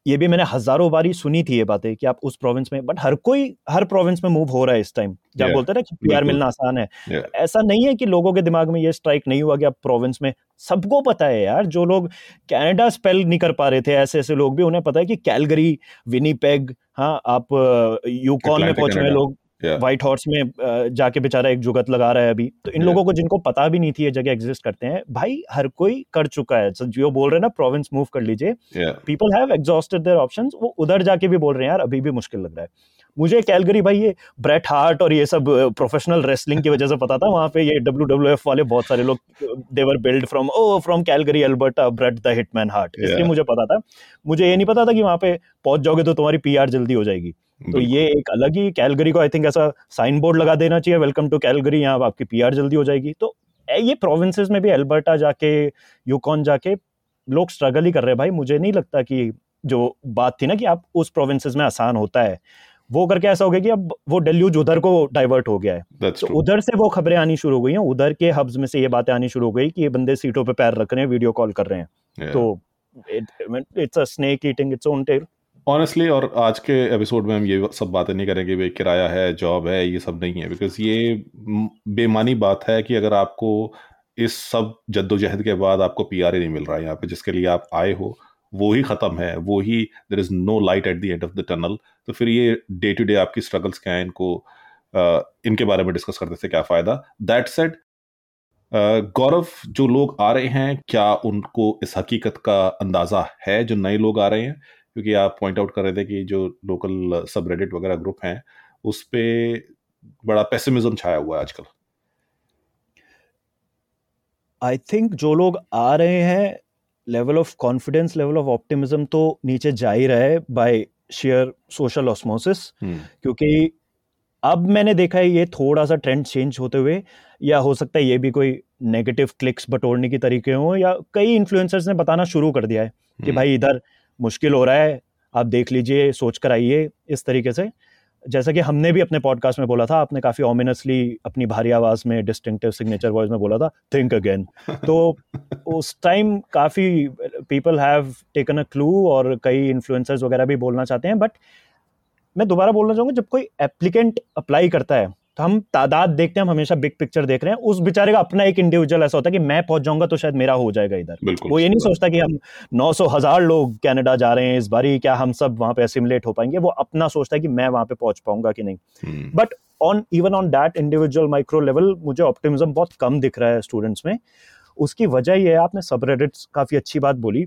B: ये भी मैंने हज़ारों बारी सुनी थी ये बातें कि आप उस प्रोविंस में बट हर कोई हर प्रोविंस में मूव हो रहा है इस टाइम जब yeah, बोलते हैं ना कि पीआर मिलना आसान है yeah. ऐसा नहीं है कि लोगों के दिमाग में ये स्ट्राइक नहीं हुआ कि आप प्रोविंस में सबको पता है यार जो लोग कनाडा स्पेल नहीं कर पा रहे थे ऐसे ऐसे लोग भी उन्हें पता है कि कैलगरी विनीपेग हाँ आप यूकॉन में पहुँचे हुए लोग व्हाइट हॉर्स में जाके बेचारा एक जुगत लगा रहा है अभी। तो इन yeah. लोगों को जिनको पता भी नहीं थी ये जगह एग्जिस्ट करते हैं भाई हर कोई कर चुका है। जो बोल रहे हैं ना प्रोविंस मूव कर लीजिए। People have exhausted their options वो उधर जाके भी बोल रहे हैं यार अभी भी मुश्किल लग रहा है। मुझे कैलगरी भाई ये ब्रेट हार्ट और ये सब प्रोफेशनल रेसलिंग की वजह से पता था वहाँ पे ये डब्ल्यू डब्ल्यू एफ़ वाले बहुत सारे लोग देवर build from oh from Calgary Alberta Bret the Hitman Hart इसलिए मुझे पता था। मुझे ये नहीं पता था कि वहाँ पे पहुँच जाओगे तो तुम्हारी पीआर जल्दी हो जाएगी। तो ये एक अलग ही कैलगरी को आई थिंक ऐसा साइन बोर्ड लगा देना चाहिए वेलकम टू कैलगरी यहाँ आपकी पीआर जल्दी हो जाएगी। तो ये प्रोविंसेस में भी अल्बर्टा जाके यूकॉन जाके लोग स्ट्रगल ही कर रहे हैं भाई। मुझे नहीं लगता कि जो बात थी ना कि आप उस प्रोविंसेस में आसान होता है वो करके ऐसा हो गया कि अब वो डेल्यूज उधर को डाइवर्ट हो गया है। तो उधर से वो खबरें आनी शुरू हो गई हैं उधर के हब्स में से ये बातें आनी शुरू हो गई कि ये बंदे सीटों पे पैर रख रहे हैं वीडियो कॉल कर रहे हैं। Yeah. तो it's a snake eating its own tail
A: honestly और आज के एपिसोड में हम ये सब बातें नहीं करेंगे भाई किराया है जॉब है ये सब नहीं है बिकॉज़ ये बेमानी बात है कि अगर आपको इस सब जद्दोजहद के बाद आपको पी आर ही नहीं मिल रहा है यहाँ पे जिसके लिए आप आए हो वो ही ख़त्म है वो ही there is no light at the end of the tunnel तो फिर ये डे टू डे आपकी स्ट्रगल्स क्या है इनको uh, इनके बारे में डिस्कस करने से क्या फ़ायदा? दैट सेड गौरव जो लोग आ रहे हैं क्या उनको इस हकीकत का अंदाज़ा है जो नए लोग आ रहे हैं? क्योंकि आप पॉइंट आउट कर रहे थे कि जो लोकल सब रेडिट वगैरह ग्रुप हैं उस पर बड़ा पेसिमिज्म छाया हुआ है आजकल
B: आई थिंक जो लोग आ रहे हैं level of confidence level of optimism तो नीचे जा ही रहा है बाय शेयर सोशल ऑस्मोसिस क्योंकि अब मैंने देखा है ये थोड़ा सा ट्रेंड चेंज होते हुए या हो सकता है ये भी कोई नेगेटिव क्लिक्स बटोरने की तरीके हो या कई इन्फ्लुएंसर्स ने बताना शुरू कर दिया है कि हम्म। भाई इधर मुश्किल हो रहा है, आप देख लीजिए सोच कर आइए इस तरीके से। जैसा कि हमने भी अपने पॉडकास्ट में बोला था, आपने काफ़ी ऑमिनसली अपनी भारी आवाज़ में डिस्टिंक्टिव सिग्नेचर वॉइस में बोला था थिंक अगेन तो उस टाइम काफ़ी people have taken a clue और कई इन्फ्लुएंसर्स वगैरह भी बोलना चाहते हैं बट मैं दोबारा बोलना चाहूँगा, जब कोई एप्लीकेंट अप्लाई करता है तो हम तादाद देखते हैं हम हमेशा बिग पिक्चर देख रहे हैं। उस बेचारे का अपना एक इंडिविजुअल ऐसा होता है कि मैं पहुँच जाऊँगा तो शायद मेरा हो जाएगा इधर। वो ये नहीं सोचता कि हम 900 हज़ार लोग कनाडा जा रहे हैं इस बारी क्या हम सब वहाँ पे असिमुलेट हो पाएँगे? वो अपना सोचता है कि मैं वहाँ पे पहुँच पाऊँगा कि नहीं। But on even on that individual micro level मुझे ऑप्टिमिज्म बहुत कम दिख रहा है स्टूडेंट्स में। उसकी वजह ये है आपने सब रेडिट्स काफ़ी अच्छी बात बोली।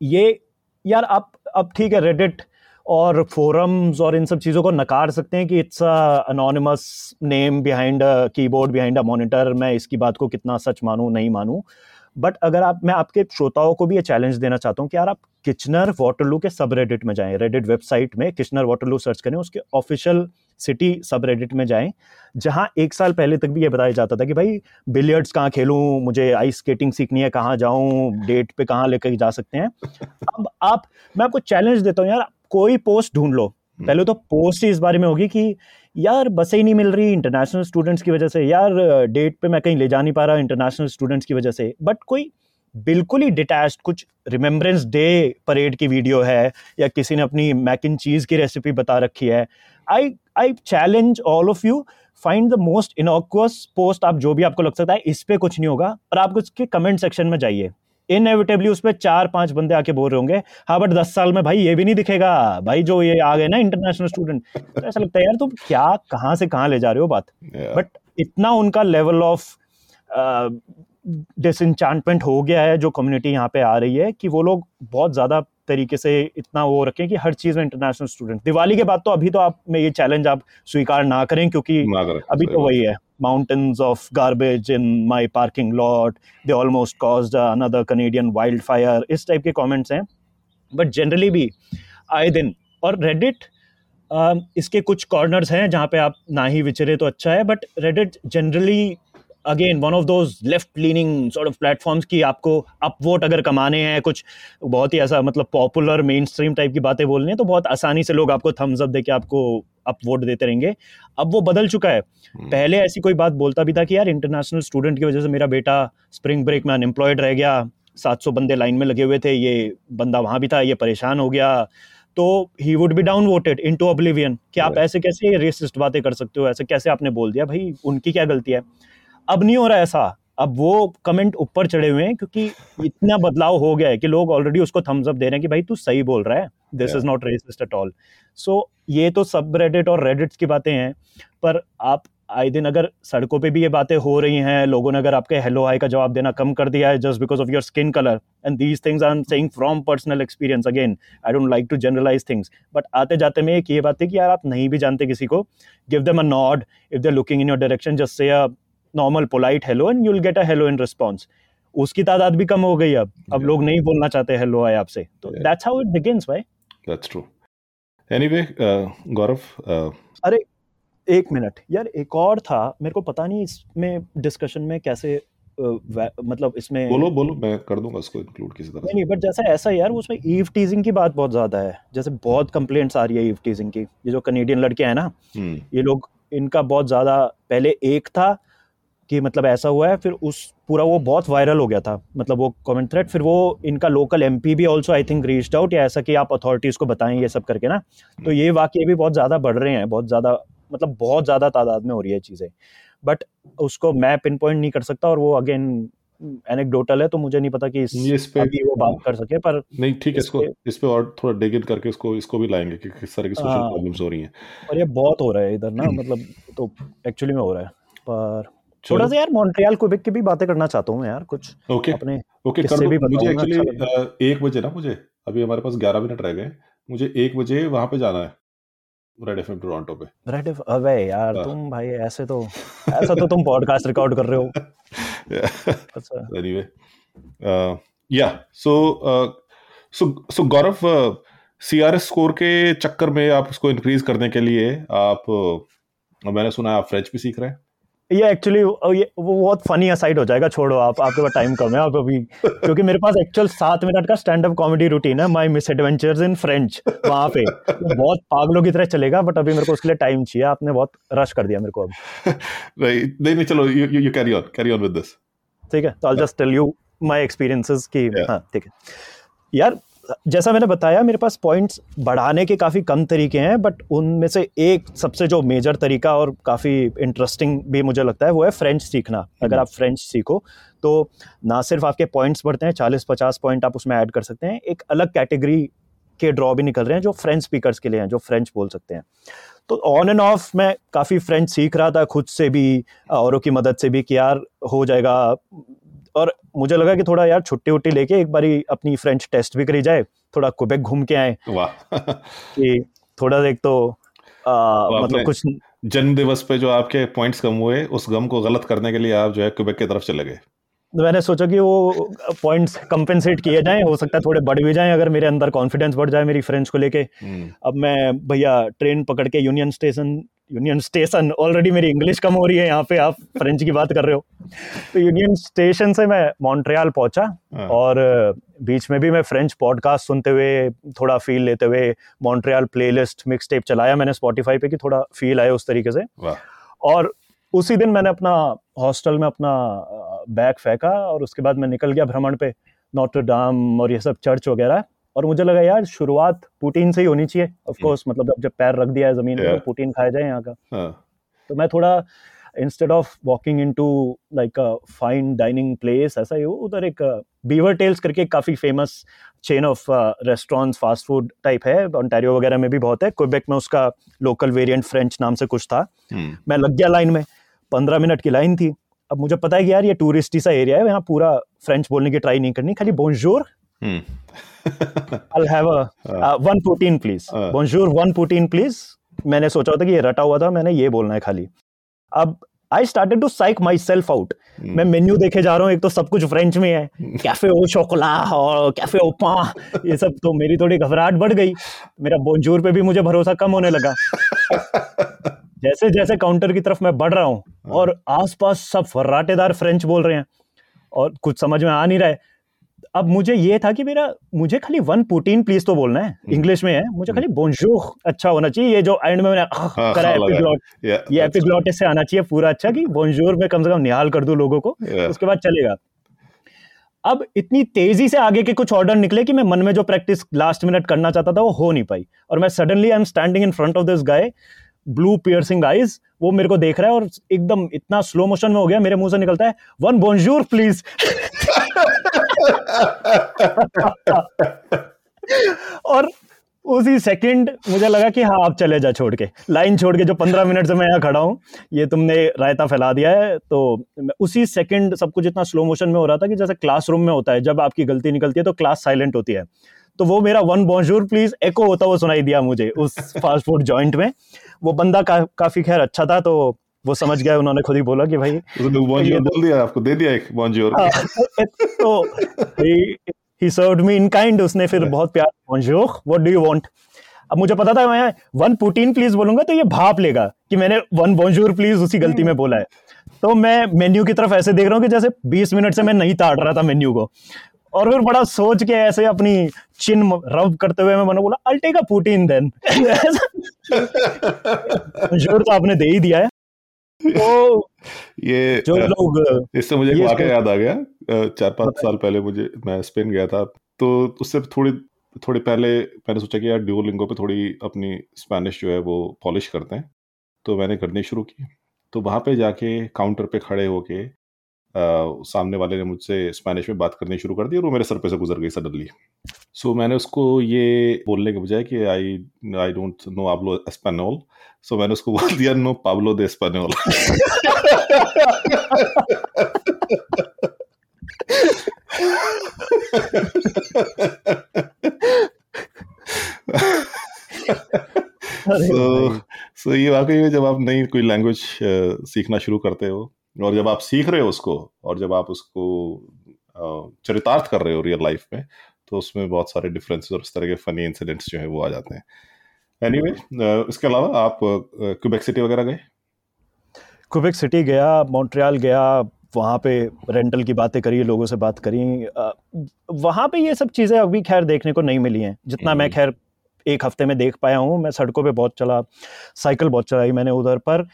B: ये यार आप अब ठीक है रेडिट और फोरम्स और इन सब चीज़ों को नकार सकते हैं कि it's anonymous name behind keyboard behind a monitor मैं इसकी बात को कितना सच मानूं, नहीं मानूं। बट अगर आप, मैं आपके श्रोताओं को भी ये चैलेंज देना चाहता हूँ कि यार आप किचनर वाटरलू के सब रेडिट में जाएँ रेडिट वेबसाइट में किचनर वाटरलू सर्च करें, उसके ऑफिशियल सिटी सब रेडिट में जाएँ, जहाँ एक साल पहले तक भी ये बताया जाता था कि भाई बिलियर्ड्स कहाँ खेलूं, मुझे आइस स्केटिंग सीखनी है, कहाँ जाऊँ डेट पे कहाँ लेकर जा सकते हैं। अब आप, मैं आपको चैलेंज देता हूँ, यार कोई पोस्ट ढूंढ लो। हम्म। पहले तो पोस्ट ही इस बारे में होगी कि यार बसें ही नहीं मिल रही इंटरनेशनल स्टूडेंट्स की वजह से। यार डेट पे मैं कहीं ले जा नहीं पा रहा इंटरनेशनल स्टूडेंट्स की वजह से। बट कोई बिल्कुल ही डिटैच कुछ रिमेम्बरेंस डे परेड की वीडियो है या किसी ने अपनी मैक इन चीज़ की रेसिपी बता रखी है। I I challenge all of you find the most innocuous post आप जो भी आपको लग सकता है इस पर कुछ नहीं होगा और आप उसके कमेंट सेक्शन में जाइए। इनएविटेबली उस पर चार पाँच बंदे आके बोल रहे होंगे हाँ बट दस साल में भाई ये भी नहीं दिखेगा। भाई जो ये आ गए ना इंटरनेशनल स्टूडेंट तो ऐसा लगता है यार तुम क्या कहाँ से कहाँ ले जा रहे हो बात? But yeah. इतना उनका लेवल ऑफ़ डिसइंचांटमेंट हो गया है जो कम्युनिटी यहाँ पे आ रही है कि वो लोग बहुत ज़्यादा तरीके से इतना वो रखें कि हर चीज़ में इंटरनेशनल स्टूडेंट दिवाली के बाद तो अभी तो आप में ये चैलेंज आप स्वीकार ना करें क्योंकि अभी तो वही है। Mountains of garbage in my parking lot. They almost caused another canadian wildfire. इस टाइप के कमेंट्स हैं। बट जनरली भी आए दिन। और रेडिट इसके कुछ कॉर्नर्स हैं जहाँ पे आप ना ही विचरे तो अच्छा है। But Reddit generally again one of those left leaning sort of platforms की आपको अपवोट अगर कमाने हैं, कुछ बहुत ही ऐसा मतलब पॉपुलर मेन स्ट्रीम टाइप की बातें बोलनी है तो बहुत आसानी से लोग आपको थम्स अप देके आपको अपवोट देते रहेंगे। अब वो बदल चुका है। hmm. पहले ऐसी कोई बात बोलता भी था कि यार इंटरनेशनल स्टूडेंट की वजह से मेरा बेटा स्प्रिंग ब्रेक में अनएम्प्लॉयड रह गया 700 बंदे लाइन में लगे हुए थे ये बंदा वहाँ भी था ये परेशान हो गया। तो he would be down voted into oblivion कि आप ऐसे कैसे रेसिस्ट बातें कर सकते हो? ऐसे कैसे आपने बोल दिया? भाई उनकी क्या गलती है? अब नहीं हो रहा ऐसा। अब वो कमेंट ऊपर चढ़े हुए हैं क्योंकि इतना बदलाव हो गया है कि लोग ऑलरेडी उसको थम्स अप दे रहे हैं कि भाई तू सही बोल रहा है this is not racist at all so ये तो सब रेडिट और रेडिट्स की बातें हैं पर आप आए दिन अगर सड़कों पे भी ये बातें हो रही हैं लोगों ने अगर आपके हेलो हाई का जवाब देना कम कर दिया है just because of your skin colour and these things I am saying from personal experience again I don't like to generalise things but आते जाते में एक ये बात है कि यार आप नहीं भी जानते किसी को give them a nod if they looking in your direction just say normal polite hello and you'll get a hello in response उसकी तादाद भी कम हो गई अब। अब लोग नहीं बोलना चाहते हेलो आए आपसे। तो दैट्स हाउ इट बिगिंस भाई।
A: दैट्स ट्रू एनीवे गौरव
B: अरे एक मिनट। यार एक और था। मेरे को पता नहीं इसमें डिस्कशन में कैसे uh, मतलब इसमें
A: बोलो बोलो मैं कर दूँगा इसको इंक्लूड किसी तरह
B: नहीं बट जैसा ऐसा यार उसमें ईव टीजिंग की बात बहुत ज़्यादा है। जैसे बहुत कंप्लेंट्स आ रही है ईव टीजिंग की। ये जो कनेडियन लड़के हैं ना hmm. ये लोग इनका बहुत ज़्यादा पहले एक था कि मतलब ऐसा हुआ है फिर उस पूरा वो बहुत वायरल हो गया था। मतलब वो कमेंट थ्रेड फिर वो इनका लोकल एम भी also I think reached out या ऐसा कि आप अथॉरिटीज़ को बताएँ ये सब करके ना। तो ये वाक्य भी बहुत ज़्यादा बढ़ रहे हैं बहुत ज़्यादा मतलब बहुत ज़्यादा तादाद में हो रही है चीज़ें। बट उसको मैं पिन पॉइंट नहीं कर सकता और वो अगेन एनेक्डोटल है तो मुझे नहीं पता कि इस,
A: इस पे
B: अभी वो बात कर सके पर
A: नहीं ठीक है इसको इस पे और थोड़ा डिग इन करके इसको इसको भी लाएँगे कि किस तरह की सोशल प्रॉब्लम्स हो रही हैं।
B: और ये बहुत हो रहा है इधर ना मतलब तो एक्चुअली में हो रहा है पर थोड़ा सा यार मॉन्ट्रियल क्विबेक की भी बातें करना चाहता हूँ यार कुछ
A: ओके अपने ओके कर भी मुझे एक्चुअली अच्छा एक बजे ना मुझे। अभी हमारे पास ग्यारह मिनट रह गए मुझे एक बजे वहाँ पे जाना है रेड एफएम टोरंटो पे।
B: रेड एफ़ अबे यार हाँ। तुम भाई ऐसे तो ऐसा तो तुम पॉडकास्ट रिकॉर्ड कर रहे हो।
A: अच्छा। एनीवे या सो सो सो गौरव सीआरएस स्कोर के चक्कर में आप उसको इंक्रीज करने के लिए आप मैंने सुना आप फ्रेंच भी सीख रहे हैं।
B: ये एक्चुअली ये वो बहुत फनी असाइड हो जाएगा छोड़ो आप आपके पास टाइम कम है आप अभी क्योंकि मेरे पास एक्चुअल सात मिनट का स्टैंड अप कॉमेडी रूटीन है my misadventures in French वहाँ पे। तो बहुत पागलों की तरह चलेगा बट अभी मेरे को उसके लिए टाइम चाहिए आपने बहुत रश कर दिया मेरे को अब।
A: नहीं नहीं चलो you you carry on carry on with this
B: ठीक है तो I just tell you my experiences की हाँ ठीक है। यार जैसा मैंने बताया, मेरे पास पॉइंट्स बढ़ाने के काफ़ी कम तरीके हैं बट उनमें से एक सबसे जो मेजर तरीका और काफ़ी इंटरेस्टिंग भी मुझे लगता है, वो है फ्रेंच सीखना। अगर आप फ्रेंच सीखो तो ना सिर्फ़ आपके पॉइंट्स बढ़ते हैं चालीस पचास पॉइंट आप उसमें ऐड कर सकते हैं। एक अलग कैटेगरी के ड्रॉ भी निकल रहे हैं, जो फ्रेंच स्पीकर्स के लिए हैं, जो फ्रेंच बोल सकते हैं। तो ऑन एंड ऑफ़ मैं काफ़ी फ्रेंच सीख रहा था, खुद से भी, औरों की मदद से भी कि यार, हो जाएगा और मुझे लगा कि थोड़ा यार छुट्टी उट्टी लेके एक बारी अपनी फ्रेंच टेस्ट भी करी जाए थोड़ा कुबेक घूम के आए। कि थोड़ा एक तो आ, मतलब कुछ
A: जन्म दिवस पे जो आपके पॉइंट्स कम हुए उस गम को गलत करने के लिए आप जो है क्यूबेक की तरफ़ चले गए।
B: तो मैंने सोचा कि वो पॉइंट्स कंपेंसेट किए जाएँ हो सकता है थोड़े बढ़ भी जाएँ अगर मेरे अंदर कॉन्फिडेंस बढ़ जाए मेरी फ्रेंड्स को लेके। हम्म। अब मैं भैया ट्रेन पकड़ के Union Station Union Station already मेरी इंग्लिश कम हो रही है यहाँ पे आप फ्रेंच की बात कर रहे हो। तो यूनियन स्टेशन से मैं मॉन्ट्रियल पहुँचा हाँ। और बीच में भी मैं फ्रेंच पॉडकास्ट सुनते हुए थोड़ा फील लेते हुए मॉन्ट्रियल प्लेलिस्ट मिक्स टेप चलाया मैंने स्पॉटिफाई पे कि थोड़ा फील आए उस तरीके से। और उसी दिन मैंने अपना हॉस्टल में अपना बैग फेंका और उसके बाद मैं निकल गया भ्रमण पे नोटर डाम और ये सब चर्च वगैरह। और मुझे लगा यार शुरुआत पुटीन से ही होनी चाहिए। Of course hmm. मतलब जब पैर रख दिया है ज़मीन पे पुटीन खाया जाए यहाँ का। हाँ। तो मैं थोड़ा instead of walking in to like a fine dining place ऐसा ही उधर एक बीवर टेल्स करके काफ़ी famous chain of restaurants fast food type है। ऑन्टेरियो वगैरह में भी बहुत है। क्वेबेक में उसका लोकल वेरिएंट फ्रेंच नाम से कुछ था। hmm. मैं लग गया लाइन में। पंद्रह मिनट की लाइन थी। अब मुझे पता है कि यार ये टूरिस्टी सा एरिया है यहाँ पूरा फ्रेंच बोलने की ट्राई नहीं करनी खाली bonjour I'll have a uh, one poutine please. Uh. Bonjour, one poutine please. मैंने सोचा था कि ये रटा हुआ था मैंने ये बोलना है खाली अब I started to psych myself out मैं मेन्यू देखे जा रहा हूँ एक तो सब कुछ फ्रेंच में है कैफ़े ओ शोकोला और कैफ़े ओ पा ये सब तो मेरी थोड़ी घबराहट बढ़ गई मेरा बोंजूर पे भी मुझे भरोसा कम होने लगा जैसे जैसे काउंटर की तरफ़ मैं बढ़ रहा हूँ हाँ। और आसपास सब फर्राटेदार फ्रेंच बोल रहे हैं और कुछ समझ में आ नहीं रहा है अब मुझे ये था कि मेरा मुझे खाली वन पुटीन प्लीज़ तो बोलना है। English hmm. में है मुझे खाली बोंजो अच्छा होना चाहिए। ये जो एंड में मैंने हाँ, करा एपिग्लॉट ये एपिग्लॉट से आना चाहिए पूरा अच्छा कि बोंजोर में कम से कम निहाल कर दूँ लोगों को उसके बाद चलेगा। अब इतनी तेज़ी से आगे के कुछ ऑर्डर निकले कि मैं मन में जो प्रैक्टिस लास्ट मिनट करना चाहता था वो हो नहीं पाई। और मैं suddenly I am standing in front of this guy blue piercing eyes वो मेरे को देख रहा है और एकदम इतना स्लो मोशन में हो गया मेरे मुँह से निकलता है वन बोंजूर प्लीज़ और उसी सेकंड मुझे लगा कि हाँ आप चले जा छोड़ के। लाइन छोड़ के जो पंद्रह मिनट से मैं यहाँ खड़ा हूँ ये तुमने रायता फैला दिया है तो उसी सेकंड सब कुछ इतना स्लो मोशन में हो रहा था कि जैसे क्लासरूम में होता है जब आपकी गलती निकलती है तो क्लास साइलेंट होती है। तो वो मेरा वन बॉन्जूर प्लीज़ एको होता वो सुनाई दिया मुझे उस फास्ट फ़ूड जॉइंट में। वो बंदा का, काफ़ी खैर अच्छा था तो वो समझ गया उन्होंने खुद ही बोला कि भाई
A: बोल दिया आपको दे दिया एक बॉन्जूर हाँ,
B: तो ही सर्व्ड मी इन काइंड उसने फिर बहुत प्यार bonjour what do you want अब मुझे पता था मैं वन पुटीन प्लीज़ बोलूँगा तो ये भाप लेगा कि मैंने वन बॉन्जूर प्लीज़ उसी गलती में बोला है। तो मैं मेन्यू की तरफ़ ऐसे देख रहा हूँ कि जैसे 20 मिनट से मैं नहीं ताड़ रहा था मेन्यू को। और फिर बड़ा सोच के ऐसे अपनी चिन रब करते हुए मैंने बोला अल टेक पुटीन देन ज़ोर तो आपने दे ही दिया है।
A: तो ये जो लोग इससे मुझे एक वाक्य याद आ गया। चार पाँच साल पहले मुझे मैं स्पेन गया था। तो उससे थोड़ी थोड़ी पहले मैंने सोचा कि यार ड्यूलिंगो पे थोड़ी अपनी स्पेनिश जो है वो पॉलिश करते हैं। तो मैंने करनी शुरू की। तो वहाँ पे जाके काउंटर पे खड़े होके सामने वाले ने मुझसे स्पेनिश में बात करनी शुरू कर दी और वो मेरे सर पे से गुजर गई सडनली सो so, मैंने उसको ये बोलने के बजाय कि आई आई डोंट नो आबलो स्पेनोल सो मैंने उसको बोल दिया नो पाब्लो दे स्पेनोल सो so, ये वाकई में जब आप नई कोई लैंग्वेज सीखना शुरू करते हो और जब आप सीख रहे हो उसको और जब आप उसको चरितार्थ कर रहे हो रियल लाइफ में तो उसमें बहुत सारे डिफरेंसेस और उस तरह के फनी इंसिडेंट्स जो है वो आ जाते हैं। एनीवे anyway, इसके अलावा आप क्यूबेक सिटी वगैरह गए?
B: क्विबेक सिटी गया मॉन्ट्रियल गया वहाँ पे रेंटल की बातें करी लोगों से बात करी वहाँ पे ये सब चीज़ें अभी खैर देखने को नहीं मिली हैं। जितना मैं हम्म। खैर एक हफ़्ते में देख पाया हूँ मैं सड़कों पे बहुत चला साइकिल बहुत चलाई मैंने उधर पर।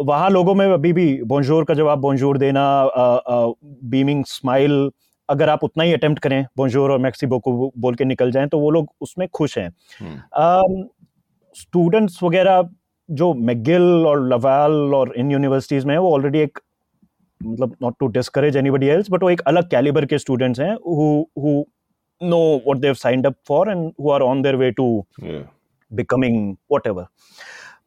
B: वहाँ लोगों में अभी भी बोंजोर का जवाब बोंजोर देना बीमिंग स्माइल अगर आप उतना ही अटेम्प्ट करें बोंजोर और मैक्सीबो को बोल के निकल जाएँ तो वो लोग उसमें खुश हैं। Students hmm. वगैरह जो मैगिल और लवाल और इन यूनिवर्सिटीज़ में है वो ऑलरेडी एक मतलब not to discourage anybody else but वो एक अलग कैलिबर के स्टूडेंट्स हैं who know what they have signed up for and who are on their way to becoming whatever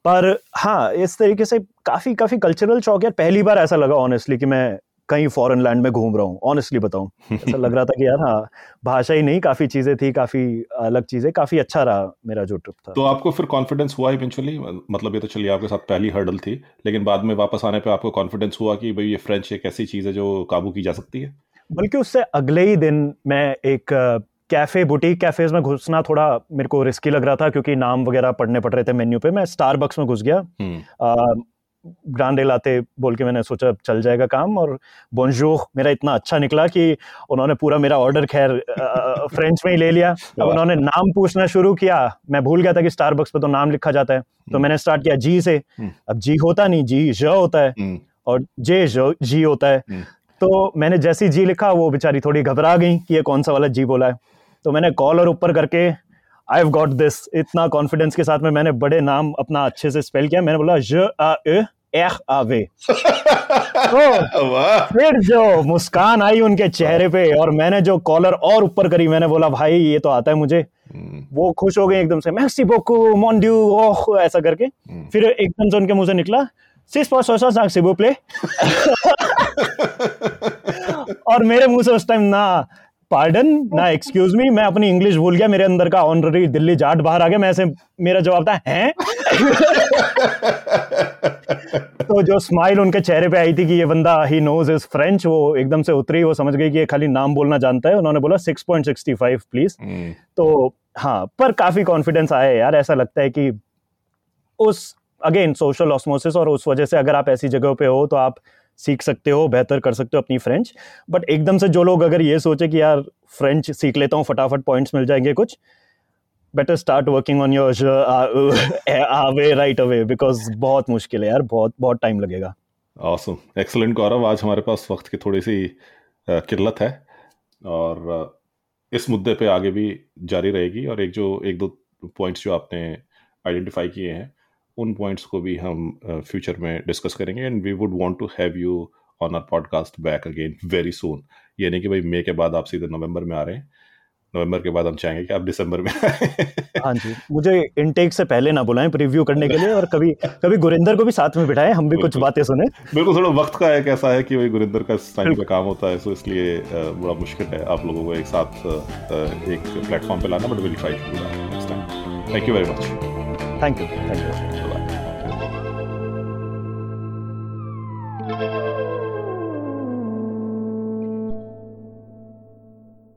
B: पर हाँ इस तरीके से काफ़ी काफ़ी कल्चरल शौक यार पहली बार ऐसा लगा ऑनेस्टली कि मैं कहीं फॉरेन लैंड में घूम रहा हूँ। ऑनेस्टली बताऊँ ऐसा लग रहा था कि यार हाँ भाषा ही नहीं काफ़ी चीज़ें थी काफ़ी अलग चीज़ें काफ़ी अच्छा रहा मेरा जो ट्रिप था।
A: तो आपको फिर कॉन्फिडेंस हुआ इवेंचुअली मतलब ये तो चलिए आपके साथ पहली हर्डल थी लेकिन बाद में वापस आने पर आपको कॉन्फिडेंस हुआ कि भाई ये फ्रेंच एक ऐसी चीज़ है जो काबू की जा सकती है?
B: बल्कि उससे अगले ही दिन मैं एक कैफ़े बुटीक कैफेज में घुसना थोड़ा मेरे को रिस्की लग रहा था क्योंकि नाम वगैरह पढ़ने पड़ रहे थे मेन्यू पे। मैं स्टारबक्स में घुस गया। हम्म। ग्रांडे लाते बोल के मैंने सोचा चल जाएगा काम और बोंजो मेरा इतना अच्छा निकला कि उन्होंने पूरा मेरा ऑर्डर खैर फ्रेंच में ही ले लिया। अब उन्होंने नाम पूछना शुरू किया। मैं भूल गया था कि स्टारबक्स पे तो नाम लिखा जाता है। तो हम्म। मैंने स्टार्ट किया जी से। हम्म। अब जी होता नहीं जी ज होता है हम्म। और जे जी होता है। तो मैंने जैसी जी लिखा वो बेचारी थोड़ी घबरा गई कि ये कौन सा वाला जी बोला है। तो मैंने कॉलर ऊपर करके आई हैव गॉट दिस इतना कॉन्फिडेंस के साथ में मैंने बड़े नाम अपना अच्छे से स्पेल किया। मैंने बोला ज आ एख आवे तो फिर जो मुस्कान आई उनके चेहरे पे और मैंने जो कॉलर और ऊपर करी मैंने बोला भाई ये तो आता है मुझे। हम्म। वो खुश हो गए एकदम से मैक्सी बोकू मोन्ड्यू ओह ऐसा करके। हम्म। फिर एकदम से उनके मुँह से निकला सिस पर सोसा सांग सिबो प्ले और मेरे मुँह से उस टाइम ना पार्डन ना एक्सक्यूज मी मैं अपनी इंग्लिश भूल गया मेरे अंदर का ऑनररी दिल्ली जाट बाहर आ गया मैं ऐसे मेरा जवाब था हैं? तो जो स्माइल उनके चेहरे पे आई थी कि ये बंदा ही नोज़ इज़ फ्रेंच वो एकदम से उतरी वो समझ गई कि ये खाली नाम बोलना जानता है उन्होंने बोला 6.65 प्लीज़ hmm. तो हाँ पर काफ़ी कॉन्फिडेंस आया यार ऐसा लगता है कि उस अगेन सोशल ऑस्मोसिस और उस वजह से अगर आप ऐसी जगह पे हो तो आप सीख सकते हो, बेहतर कर सकते हो अपनी फ्रेंच बट एकदम से जो लोग अगर ये सोचे कि यार फ्रेंच सीख लेता हूँ, फटाफट पॉइंट्स मिल जाएँगे कुछ better start working on your way right away because बहुत मुश्किल है यार, बहुत बहुत टाइम लगेगा।
A: Awesome. एक्सलेंट गौरव आज हमारे पास वक्त की थोड़ी सी किल्लत है, और इस मुद्दे पे आगे भी जारी रहेगी, और एक जो, एक दो पॉइंट्स जो आपने आइडेंटिफाई किए हैं उन पॉइंट्स को भी हम फ्यूचर में डिस्कस करेंगे and we would want to have you on our podcast back again very soon ये नहीं कि भाई मई के बाद आप सीधे नवंबर में आ रहे हैं। नवंबर के बाद हम चाहेंगे कि आप दिसंबर में
B: हाँ जी। मुझे इनटेक से पहले ना बुलाएँ प्रीव्यू करने के लिए और कभी कभी गुरिंदर को भी साथ में बिठाएँ हम भी कुछ बातें सुने।
A: बिल्कुल थोड़ा वक्त का एक ऐसा है कि वही गुरिंदर का टाइम का काम होता है सो इसलिए बड़ा मुश्किल है आप लोगों को एक साथ एक प्लेटफॉर्म पे लाना but will try to do that next time thank you very much
B: thank you thank you